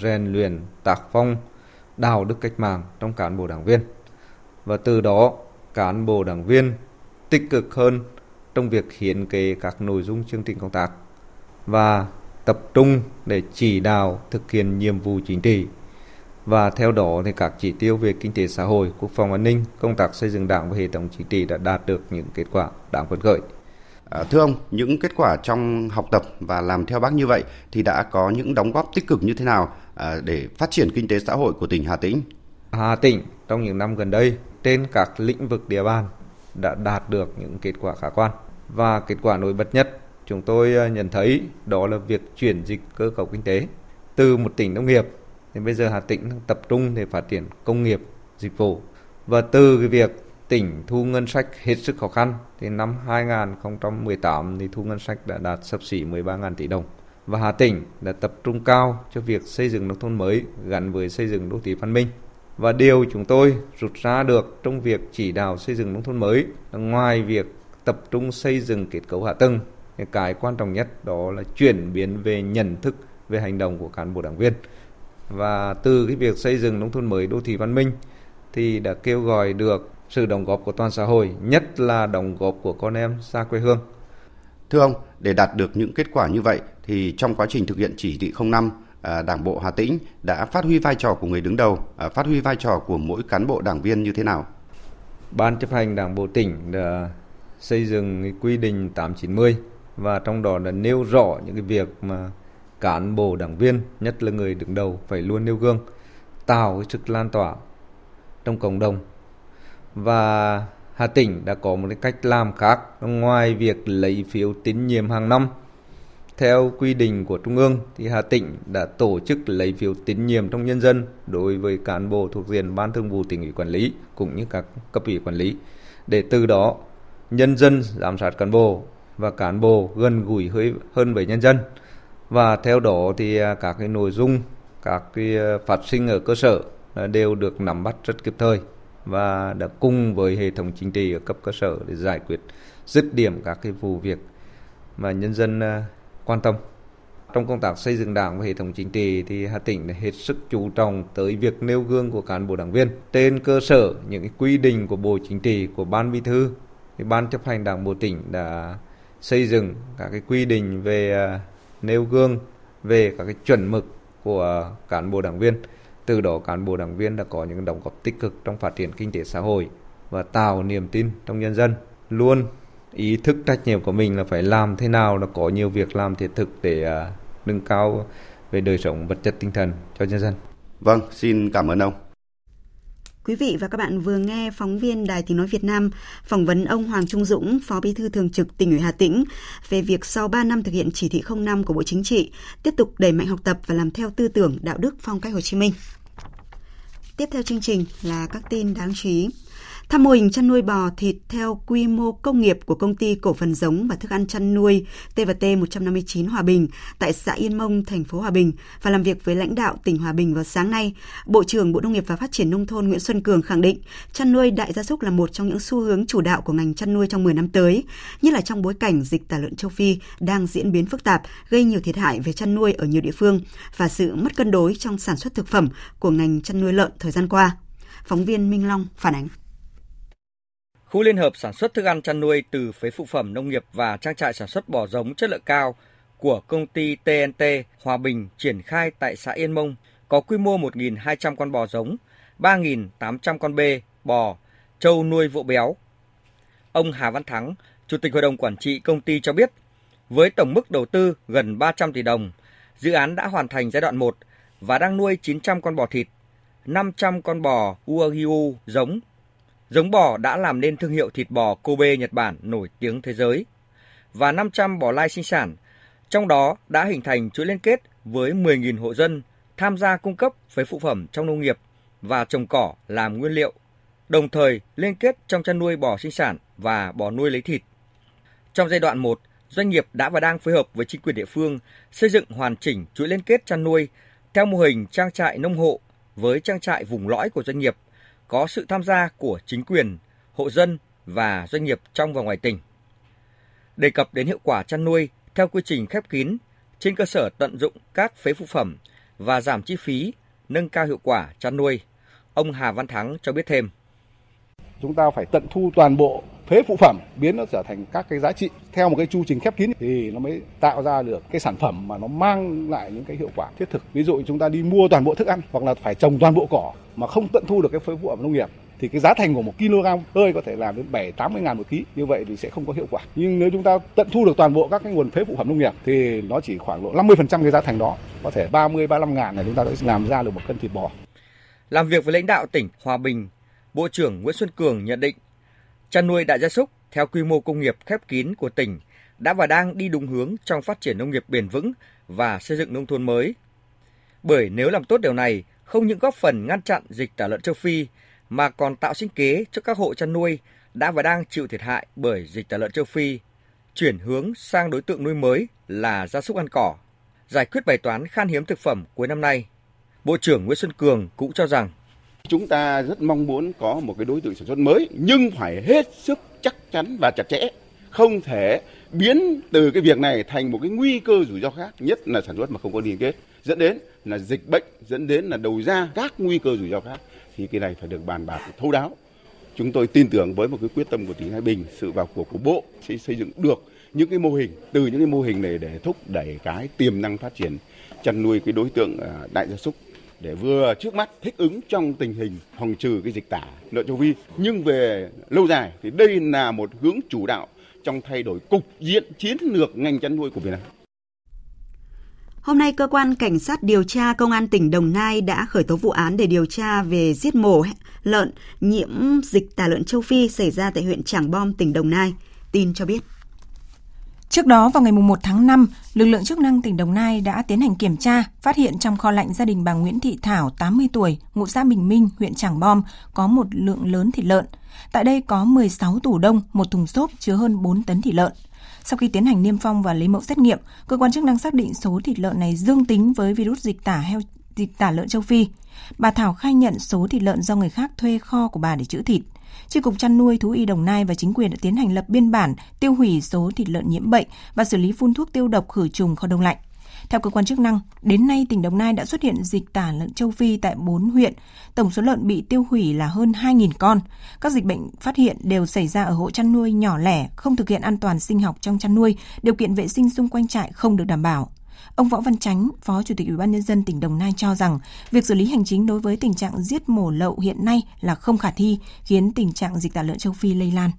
rèn luyện tác phong đạo đức cách mạng trong cán bộ đảng viên. Và từ đó, cán bộ đảng viên tích cực hơn trong việc hiến kế các nội dung chương trình công tác và tập trung để chỉ đạo thực hiện nhiệm vụ chính trị và theo đó thì các chỉ tiêu về kinh tế xã hội, quốc phòng an ninh, công tác xây dựng đảng và hệ thống chính trị đã đạt được những kết quả đáng phấn khởi. À, thưa ông, những kết quả trong học tập và làm theo bác như vậy thì đã có những đóng góp tích cực như thế nào à, để phát triển kinh tế xã hội của tỉnh Hà Tĩnh? Hà Tĩnh trong những năm gần đây trên các lĩnh vực địa bàn đã đạt được những kết quả khả quan và kết quả nổi bật nhất chúng tôi à, nhận thấy đó là việc chuyển dịch cơ cấu kinh tế từ một tỉnh nông nghiệp thì bây giờ Hà Tĩnh tập trung để phát triển công nghiệp, dịch vụ và từ cái việc tỉnh thu ngân sách hết sức khó khăn thì năm 2018 thì thu ngân sách đã đạt sấp xỉ 13.000 tỷ đồng và Hà Tĩnh đã tập trung cao cho việc xây dựng nông thôn mới gắn với xây dựng đô thị văn minh. Và điều chúng tôi rút ra được trong việc chỉ đạo xây dựng nông thôn mới là ngoài việc tập trung xây dựng kết cấu hạ tầng, cái quan trọng nhất đó là chuyển biến về nhận thức về hành động của cán bộ đảng viên. Và từ cái việc xây dựng nông thôn mới đô thị văn minh thì đã kêu gọi được sự đóng góp của toàn xã hội, nhất là đóng góp của con em xa quê hương. Thưa ông, để đạt được những kết quả như vậy thì trong quá trình thực hiện chỉ thị 05, à, Đảng bộ Hà Tĩnh đã phát huy vai trò của người đứng đầu, à, phát huy vai trò của mỗi cán bộ đảng viên như thế nào? Ban chấp hành Đảng bộ tỉnh đã xây dựng quy định 890 và trong đó đã nêu rõ những cái việc mà cán bộ đảng viên, nhất là người đứng đầu phải luôn nêu gương, tạo cái sức lan tỏa trong cộng đồng và Hà Tĩnh đã có một cái cách làm khác ngoài việc lấy phiếu tín nhiệm hàng năm. Theo quy định của Trung ương thì Hà Tĩnh đã tổ chức lấy phiếu tín nhiệm trong nhân dân đối với cán bộ thuộc diện Ban Thường vụ tỉnh ủy quản lý cũng như các cấp ủy quản lý. Để từ đó, nhân dân giám sát cán bộ và cán bộ gần gũi hơn với nhân dân. Và theo đó thì à, các cái nội dung, các cái à, phát sinh ở cơ sở à, đều được nắm bắt rất kịp thời và đã cùng với hệ thống chính trị ở cấp cơ sở để giải quyết dứt điểm các cái vụ việc mà nhân dân à, quan tâm. Trong công tác xây dựng đảng và hệ thống chính trị thì Hà Tĩnh đã hết sức chú trọng tới việc nêu gương của cán bộ đảng viên trên cơ sở những quy định của Bộ Chính trị, của Ban Bí thư, thì Ban chấp hành Đảng bộ tỉnh đã xây dựng các cái quy định về à, nêu gương về các cái chuẩn mực của cán bộ đảng viên từ đó cán bộ đảng viên đã có những đóng góp tích cực trong phát triển kinh tế xã hội và tạo niềm tin trong nhân dân luôn ý thức trách nhiệm của mình là phải làm thế nào là có nhiều việc làm thiết thực để uh, nâng cao về đời sống vật chất tinh thần cho nhân dân. Vâng, xin cảm ơn ông. Quý vị và các bạn vừa nghe phóng viên Đài Tiếng Nói Việt Nam phỏng vấn ông Hoàng Trung Dũng, Phó Bí thư Thường trực tỉnh ủy Hà Tĩnh về việc sau 3 năm thực hiện chỉ thị 05 của Bộ Chính trị, tiếp tục đẩy mạnh học tập và làm theo tư tưởng đạo đức phong cách Hồ Chí Minh. Tiếp theo chương trình là các tin đáng chú ý. Thăm mô hình chăn nuôi bò thịt theo quy mô công nghiệp của công ty cổ phần giống và thức ăn chăn nuôi TVT 159 Hòa Bình tại xã Yên Mông, thành phố Hòa Bình và làm việc với lãnh đạo tỉnh Hòa Bình vào sáng nay, Bộ trưởng Bộ Nông nghiệp và Phát triển Nông thôn Nguyễn Xuân Cường khẳng định chăn nuôi đại gia súc là một trong những xu hướng chủ đạo của ngành chăn nuôi trong 10 năm tới, nhất là trong bối cảnh dịch tả lợn châu Phi đang diễn biến phức tạp, gây nhiều thiệt hại về chăn nuôi ở nhiều địa phương và sự mất cân đối trong sản xuất thực phẩm của ngành chăn nuôi lợn thời gian qua. Phóng viên Minh Long phản ánh. Khu liên hợp sản xuất thức ăn chăn nuôi từ phế phụ phẩm nông nghiệp và trang trại sản xuất bò giống chất lượng cao của công ty TNT Hòa Bình triển khai tại xã Yên Mông có quy mô 1.200 con bò giống, 3.800 con bê, bò, trâu nuôi vỗ béo. Ông Hà Văn Thắng, Chủ tịch Hội đồng Quản trị công ty cho biết, với tổng mức đầu tư gần 300 tỷ đồng, dự án đã hoàn thành giai đoạn 1 và đang nuôi 900 con bò thịt, 500 con bò Wagyu giống Giống bò đã làm nên thương hiệu thịt bò Kobe Nhật Bản nổi tiếng thế giới và 500 bò lai sinh sản, trong đó đã hình thành chuỗi liên kết với 10.000 hộ dân tham gia cung cấp phế phụ phẩm trong nông nghiệp và trồng cỏ làm nguyên liệu, đồng thời liên kết trong chăn nuôi bò sinh sản và bò nuôi lấy thịt. Trong giai đoạn 1, doanh nghiệp đã và đang phối hợp với chính quyền địa phương xây dựng hoàn chỉnh chuỗi liên kết chăn nuôi theo mô hình trang trại nông hộ với trang trại vùng lõi của doanh nghiệp có sự tham gia của chính quyền, hộ dân và doanh nghiệp trong và ngoài tỉnh. Đề cập đến hiệu quả chăn nuôi theo quy trình khép kín trên cơ sở tận dụng các phế phụ phẩm và giảm chi phí, nâng cao hiệu quả chăn nuôi, ông Hà Văn Thắng cho biết thêm. Chúng ta phải tận thu toàn bộ phế phụ phẩm biến nó trở thành các cái giá trị theo một cái chu trình khép kín thì nó mới tạo ra được cái sản phẩm mà nó mang lại những cái hiệu quả thiết thực. Ví dụ chúng ta đi mua toàn bộ thức ăn hoặc là phải trồng toàn bộ cỏ mà không tận thu được cái phế phụ phẩm nông nghiệp thì cái giá thành của một kg hơi có thể làm đến 7 80 ngàn một ký. Như vậy thì sẽ không có hiệu quả. Nhưng nếu chúng ta tận thu được toàn bộ các cái nguồn phế phụ phẩm nông nghiệp thì nó chỉ khoảng độ 50 phần trăm cái giá thành đó. Có thể 30 35 ngàn này chúng ta đã làm ra được một cân thịt bò. Làm việc với lãnh đạo tỉnh Hòa Bình, Bộ trưởng Nguyễn Xuân Cường nhận định chăn nuôi đại gia súc theo quy mô công nghiệp khép kín của tỉnh đã và đang đi đúng hướng trong phát triển nông nghiệp bền vững và xây dựng nông thôn mới. Bởi nếu làm tốt điều này, không những góp phần ngăn chặn dịch tả lợn châu Phi mà còn tạo sinh kế cho các hộ chăn nuôi đã và đang chịu thiệt hại bởi dịch tả lợn châu Phi, chuyển hướng sang đối tượng nuôi mới là gia súc ăn cỏ, giải quyết bài toán khan hiếm thực phẩm cuối năm nay. Bộ trưởng Nguyễn Xuân Cường cũng cho rằng chúng ta rất mong muốn có một cái đối tượng sản xuất mới, nhưng phải hết sức chắc chắn và chặt chẽ. Không thể biến từ cái việc này thành một cái nguy cơ rủi ro khác, nhất là sản xuất mà không có liên kết. Dẫn đến là dịch bệnh, dẫn đến là đầu ra các nguy cơ rủi ro khác, thì cái này phải được bàn bạc, thấu đáo. Chúng tôi tin tưởng với một cái quyết tâm của tỉnh Thái Bình, sự vào cuộc của bộ sẽ xây dựng được những cái mô hình, từ những cái mô hình này để thúc đẩy cái tiềm năng phát triển, chăn nuôi cái đối tượng à, đại gia súc để vừa trước mắt thích ứng trong tình hình phòng trừ cái dịch tả lợn châu Phi nhưng về lâu dài thì đây là một hướng chủ đạo trong thay đổi cục diện chiến lược ngành chăn nuôi của Việt Nam. Hôm nay, cơ quan cảnh sát điều tra công an tỉnh Đồng Nai đã khởi tố vụ án để điều tra về giết mổ lợn nhiễm dịch tả lợn châu Phi xảy ra tại huyện Trảng Bom, tỉnh Đồng Nai. Tin cho biết. Trước đó vào ngày 1 tháng 5, lực lượng chức năng tỉnh Đồng Nai đã tiến hành kiểm tra, phát hiện trong kho lạnh gia đình bà Nguyễn Thị Thảo, 80 tuổi, ngụ xã Bình Minh, huyện Trảng Bom, có một lượng lớn thịt lợn. Tại đây có 16 tủ đông, một thùng xốp chứa hơn 4 tấn thịt lợn. Sau khi tiến hành niêm phong và lấy mẫu xét nghiệm, cơ quan chức năng xác định số thịt lợn này dương tính với virus dịch tả heo dịch tả lợn châu Phi. Bà Thảo khai nhận số thịt lợn do người khác thuê kho của bà để trữ thịt. Tri cục chăn nuôi thú y Đồng Nai và chính quyền đã tiến hành lập biên bản tiêu hủy số thịt lợn nhiễm bệnh và xử lý phun thuốc tiêu độc khử trùng kho đông lạnh. Theo cơ quan chức năng, đến nay tỉnh Đồng Nai đã xuất hiện dịch tả lợn châu Phi tại 4 huyện. Tổng số lợn bị tiêu hủy là hơn 2.000 con. Các dịch bệnh phát hiện đều xảy ra ở hộ chăn nuôi nhỏ lẻ, không thực hiện an toàn sinh học trong chăn nuôi, điều kiện vệ sinh xung quanh trại không được đảm bảo. Ông Võ Văn Chánh, Phó Chủ tịch Ủy ban nhân dân tỉnh Đồng Nai cho rằng việc xử lý hành chính đối với tình trạng giết mổ lậu hiện nay là không khả thi, khiến tình trạng dịch tả lợn châu Phi lây lan.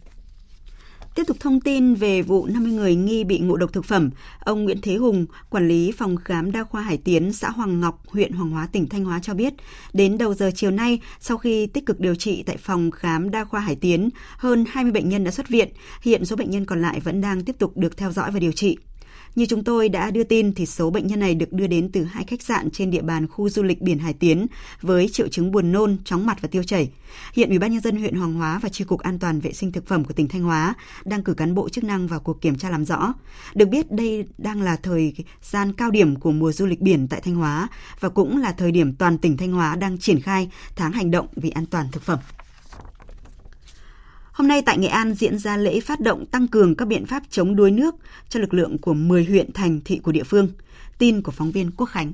Tiếp tục thông tin về vụ 50 người nghi bị ngộ độc thực phẩm, ông Nguyễn Thế Hùng, quản lý phòng khám đa khoa Hải Tiến, xã Hoàng Ngọc, huyện Hoàng Hóa, tỉnh Thanh Hóa cho biết, đến đầu giờ chiều nay, sau khi tích cực điều trị tại phòng khám đa khoa Hải Tiến, hơn 20 bệnh nhân đã xuất viện. Hiện số bệnh nhân còn lại vẫn đang tiếp tục được theo dõi và điều trị. Như chúng tôi đã đưa tin thì số bệnh nhân này được đưa đến từ hai khách sạn trên địa bàn khu du lịch biển Hải Tiến với triệu chứng buồn nôn, chóng mặt và tiêu chảy. Hiện Ủy ban nhân dân huyện Hoàng Hóa và Chi cục An toàn vệ sinh thực phẩm của tỉnh Thanh Hóa đang cử cán bộ chức năng vào cuộc kiểm tra làm rõ. Được biết đây đang là thời gian cao điểm của mùa du lịch biển tại Thanh Hóa và cũng là thời điểm toàn tỉnh Thanh Hóa đang triển khai tháng hành động vì an toàn thực phẩm. Hôm nay tại Nghệ An diễn ra lễ phát động tăng cường các biện pháp chống đuối nước cho lực lượng của 10 huyện thành thị của địa phương. Tin của phóng viên Quốc Khánh.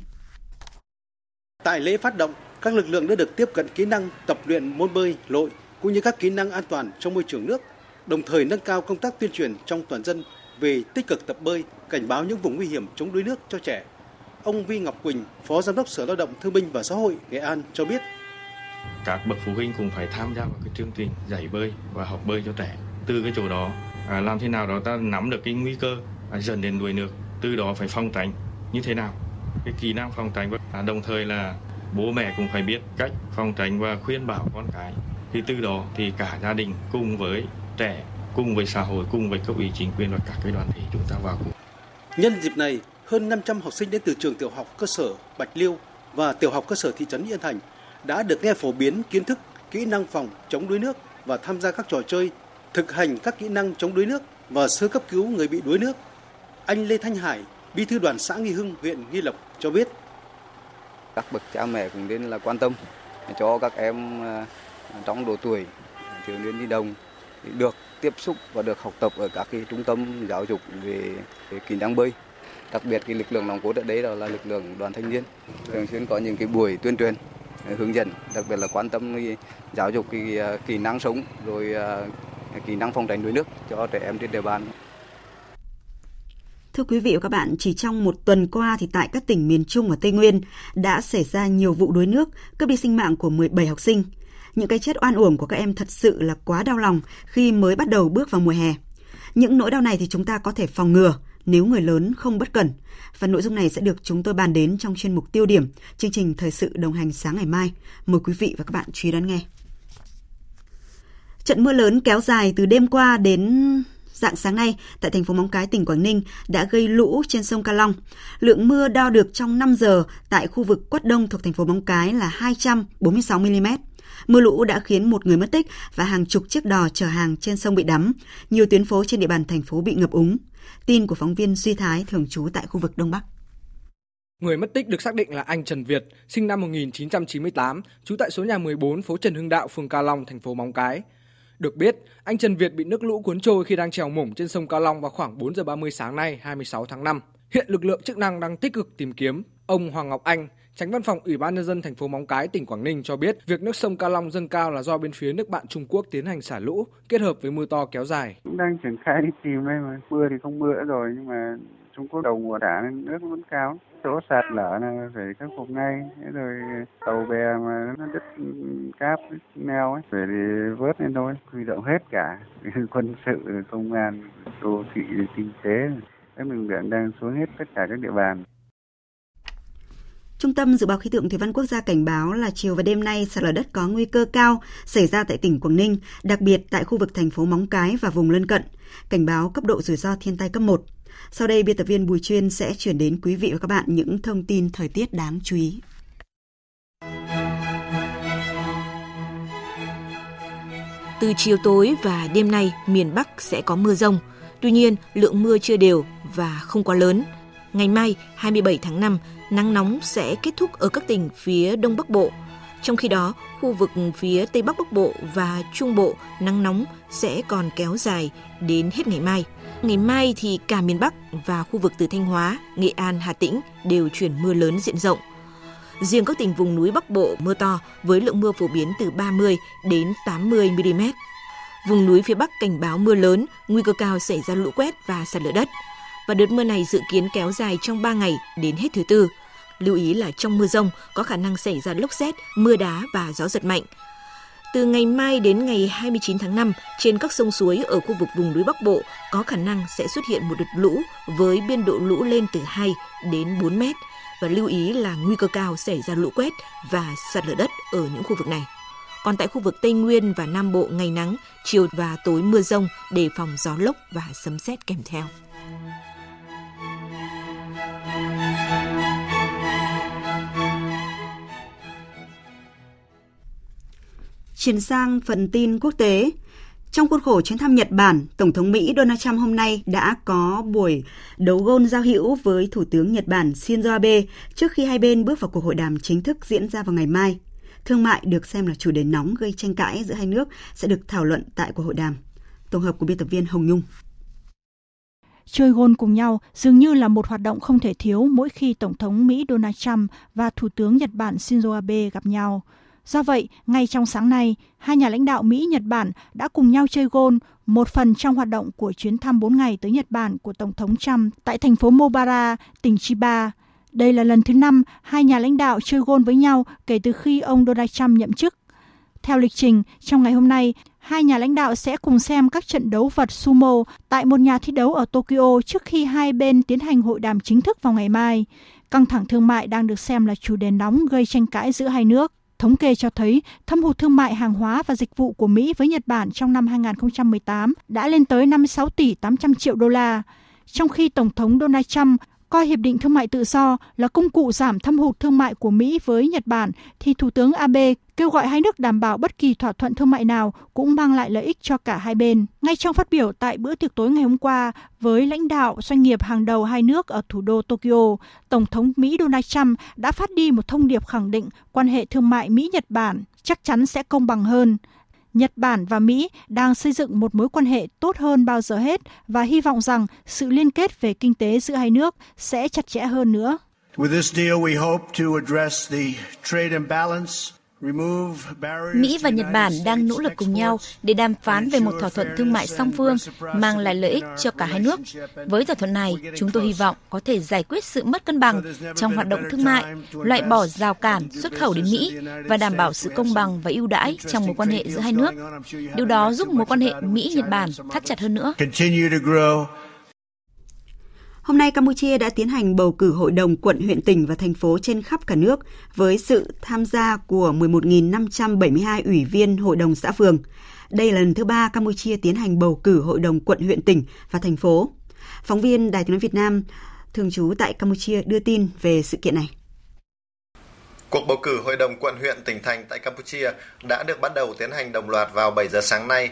Tại lễ phát động, các lực lượng đã được tiếp cận kỹ năng tập luyện môn bơi, lội cũng như các kỹ năng an toàn trong môi trường nước, đồng thời nâng cao công tác tuyên truyền trong toàn dân về tích cực tập bơi, cảnh báo những vùng nguy hiểm chống đuối nước cho trẻ. Ông Vi Ngọc Quỳnh, Phó Giám đốc Sở Lao động Thương binh và Xã hội Nghệ An cho biết các bậc phụ huynh cũng phải tham gia vào cái chương trình dạy bơi và học bơi cho trẻ. Từ cái chỗ đó à, làm thế nào đó ta nắm được cái nguy cơ à, dần đến đuối nước từ đó phải phòng tránh. Như thế nào? Cái kỹ năng phòng tránh và đồng thời là bố mẹ cũng phải biết cách phòng tránh và khuyên bảo con cái. Thì từ đó thì cả gia đình cùng với trẻ cùng với xã hội cùng với cấp ủy chính quyền và các cái đoàn thể chúng ta vào cuộc. Nhân dịp này hơn 500 học sinh đến từ trường tiểu học cơ sở Bạch Liêu và tiểu học cơ sở thị trấn Yên Thành đã được nghe phổ biến kiến thức, kỹ năng phòng chống đuối nước và tham gia các trò chơi, thực hành các kỹ năng chống đuối nước và sơ cấp cứu người bị đuối nước. Anh Lê Thanh Hải, Bí thư đoàn xã Nghi Hưng, huyện Nghi Lộc cho biết. Các bậc cha mẹ cũng nên là quan tâm cho các em à, trong độ tuổi thiếu niên nhi đồng được tiếp xúc và được học tập ở các cái trung tâm giáo dục về, về kỹ năng bơi đặc biệt cái lực lượng nòng cốt ở đấy đó là lực lượng đoàn thanh niên thường xuyên có những cái buổi tuyên truyền hướng dẫn đặc biệt là quan tâm giáo dục cái à, kỹ năng sống rồi à, kỹ năng phòng tránh đuối nước cho trẻ em trên địa bàn. Thưa quý vị và các bạn, chỉ trong một tuần qua thì tại các tỉnh miền Trung và Tây Nguyên đã xảy ra nhiều vụ đuối nước, cướp đi sinh mạng của 17 học sinh. Những cái chết oan uổng của các em thật sự là quá đau lòng khi mới bắt đầu bước vào mùa hè. Những nỗi đau này thì chúng ta có thể phòng ngừa nếu người lớn không bất cẩn. Và nội dung này sẽ được chúng tôi bàn đến trong chuyên mục tiêu điểm, chương trình thời sự đồng hành sáng ngày mai. Mời quý vị và các bạn chú ý đón nghe. Trận mưa lớn kéo dài từ đêm qua đến dạng sáng nay tại thành phố Móng Cái, tỉnh Quảng Ninh đã gây lũ trên sông Ca Long. Lượng mưa đo được trong 5 giờ tại khu vực Quất Đông thuộc thành phố Móng Cái là 246 mm. Mưa lũ đã khiến một người mất tích và hàng chục chiếc đò chở hàng trên sông bị đắm. Nhiều tuyến phố trên địa bàn thành phố bị ngập úng. Tin của phóng viên Duy Thái thường trú tại khu vực Đông Bắc. Người mất tích được xác định là anh Trần Việt, sinh năm 1998, trú tại số nhà 14 phố Trần Hưng Đạo, phường Ca Long, thành phố Móng Cái. Được biết, anh Trần Việt bị nước lũ cuốn trôi khi đang trèo mủng trên sông Ca Long vào khoảng 4 giờ 30 sáng nay, 26 tháng 5. Hiện lực lượng chức năng đang tích cực tìm kiếm. Ông Hoàng Ngọc Anh, Tránh văn phòng Ủy ban nhân dân thành phố Móng Cái, tỉnh Quảng Ninh cho biết, việc nước sông Ca Long dâng cao là do bên phía nước bạn Trung Quốc tiến hành xả lũ kết hợp với mưa to kéo dài. Cũng đang triển khai đi tìm đây mà. Mưa thì không mưa rồi nhưng mà Trung Quốc đầu mùa đã nên nước vẫn cao. Chỗ sạt lở là phải khắc phục ngay. Thế rồi tàu bè mà nó đứt cáp, đứt neo ấy, phải thì vớt lên thôi. Huy động hết cả quân sự, công an, đô thị, kinh tế. Các lực lượng đang xuống hết tất cả các địa bàn. Trung tâm Dự báo Khí tượng Thủy văn Quốc gia cảnh báo là chiều và đêm nay sạt lở đất có nguy cơ cao xảy ra tại tỉnh Quảng Ninh, đặc biệt tại khu vực thành phố Móng Cái và vùng lân cận. Cảnh báo cấp độ rủi ro thiên tai cấp 1. Sau đây, biên tập viên Bùi Chuyên sẽ chuyển đến quý vị và các bạn những thông tin thời tiết đáng chú ý. Từ chiều tối và đêm nay, miền Bắc sẽ có mưa rông. Tuy nhiên, lượng mưa chưa đều và không quá lớn. Ngày mai, 27 tháng 5, nắng nóng sẽ kết thúc ở các tỉnh phía Đông Bắc Bộ. Trong khi đó, khu vực phía Tây Bắc Bắc Bộ và Trung Bộ nắng nóng sẽ còn kéo dài đến hết ngày mai. Ngày mai thì cả miền Bắc và khu vực từ Thanh Hóa, Nghệ An, Hà Tĩnh đều chuyển mưa lớn diện rộng. Riêng các tỉnh vùng núi Bắc Bộ mưa to với lượng mưa phổ biến từ 30 đến 80 mm. Vùng núi phía Bắc cảnh báo mưa lớn, nguy cơ cao xảy ra lũ quét và sạt lở đất và đợt mưa này dự kiến kéo dài trong 3 ngày đến hết thứ tư. Lưu ý là trong mưa rông có khả năng xảy ra lốc xét, mưa đá và gió giật mạnh. Từ ngày mai đến ngày 29 tháng 5, trên các sông suối ở khu vực vùng núi Bắc Bộ có khả năng sẽ xuất hiện một đợt lũ với biên độ lũ lên từ 2 đến 4 mét và lưu ý là nguy cơ cao xảy ra lũ quét và sạt lở đất ở những khu vực này. Còn tại khu vực Tây Nguyên và Nam Bộ ngày nắng, chiều và tối mưa rông đề phòng gió lốc và sấm sét kèm theo. Chuyển sang phần tin quốc tế. Trong khuôn khổ chuyến thăm Nhật Bản, Tổng thống Mỹ Donald Trump hôm nay đã có buổi đấu gôn giao hữu với Thủ tướng Nhật Bản Shinzo Abe trước khi hai bên bước vào cuộc hội đàm chính thức diễn ra vào ngày mai. Thương mại được xem là chủ đề nóng gây tranh cãi giữa hai nước sẽ được thảo luận tại cuộc hội đàm. Tổng hợp của biên tập viên Hồng Nhung. Chơi gôn cùng nhau dường như là một hoạt động không thể thiếu mỗi khi Tổng thống Mỹ Donald Trump và Thủ tướng Nhật Bản Shinzo Abe gặp nhau. Do vậy, ngay trong sáng nay, hai nhà lãnh đạo Mỹ-Nhật Bản đã cùng nhau chơi gôn, một phần trong hoạt động của chuyến thăm 4 ngày tới Nhật Bản của Tổng thống Trump tại thành phố Mobara, tỉnh Chiba. Đây là lần thứ năm hai nhà lãnh đạo chơi gôn với nhau kể từ khi ông Donald Trump nhậm chức. Theo lịch trình, trong ngày hôm nay, hai nhà lãnh đạo sẽ cùng xem các trận đấu vật sumo tại một nhà thi đấu ở Tokyo trước khi hai bên tiến hành hội đàm chính thức vào ngày mai. Căng thẳng thương mại đang được xem là chủ đề nóng gây tranh cãi giữa hai nước. Thống kê cho thấy thâm hụt thương mại hàng hóa và dịch vụ của Mỹ với Nhật Bản trong năm 2018 đã lên tới 56 tỷ 800 triệu đô la, trong khi Tổng thống Donald Trump coi hiệp định thương mại tự do là công cụ giảm thâm hụt thương mại của Mỹ với Nhật Bản thì Thủ tướng Abe kêu gọi hai nước đảm bảo bất kỳ thỏa thuận thương mại nào cũng mang lại lợi ích cho cả hai bên. Ngay trong phát biểu tại bữa tiệc tối ngày hôm qua với lãnh đạo doanh nghiệp hàng đầu hai nước ở thủ đô Tokyo, Tổng thống Mỹ Donald Trump đã phát đi một thông điệp khẳng định quan hệ thương mại Mỹ-Nhật Bản chắc chắn sẽ công bằng hơn. Nhật Bản và Mỹ đang xây dựng một mối quan hệ tốt hơn bao giờ hết và hy vọng rằng sự liên kết về kinh tế giữa hai nước sẽ chặt chẽ hơn nữa. With this deal, we hope to address the trade imbalance Mỹ và Nhật Bản đang nỗ lực cùng nhau để đàm phán về một thỏa thuận thương mại song phương mang lại lợi ích cho cả hai nước. Với thỏa thuận này, chúng tôi hy vọng có thể giải quyết sự mất cân bằng trong hoạt động thương mại, loại bỏ rào cản xuất khẩu đến Mỹ và đảm bảo sự công bằng và ưu đãi trong mối quan hệ giữa hai nước. Điều đó giúp mối quan hệ Mỹ-Nhật Bản thắt chặt hơn nữa. Hôm nay, Campuchia đã tiến hành bầu cử hội đồng quận, huyện, tỉnh và thành phố trên khắp cả nước với sự tham gia của 11.572 ủy viên hội đồng xã phường. Đây là lần thứ ba Campuchia tiến hành bầu cử hội đồng quận, huyện, tỉnh và thành phố. Phóng viên Đài tiếng nói Việt Nam thường trú tại Campuchia đưa tin về sự kiện này. Cuộc bầu cử hội đồng quận, huyện, tỉnh, thành tại Campuchia đã được bắt đầu tiến hành đồng loạt vào 7 giờ sáng nay.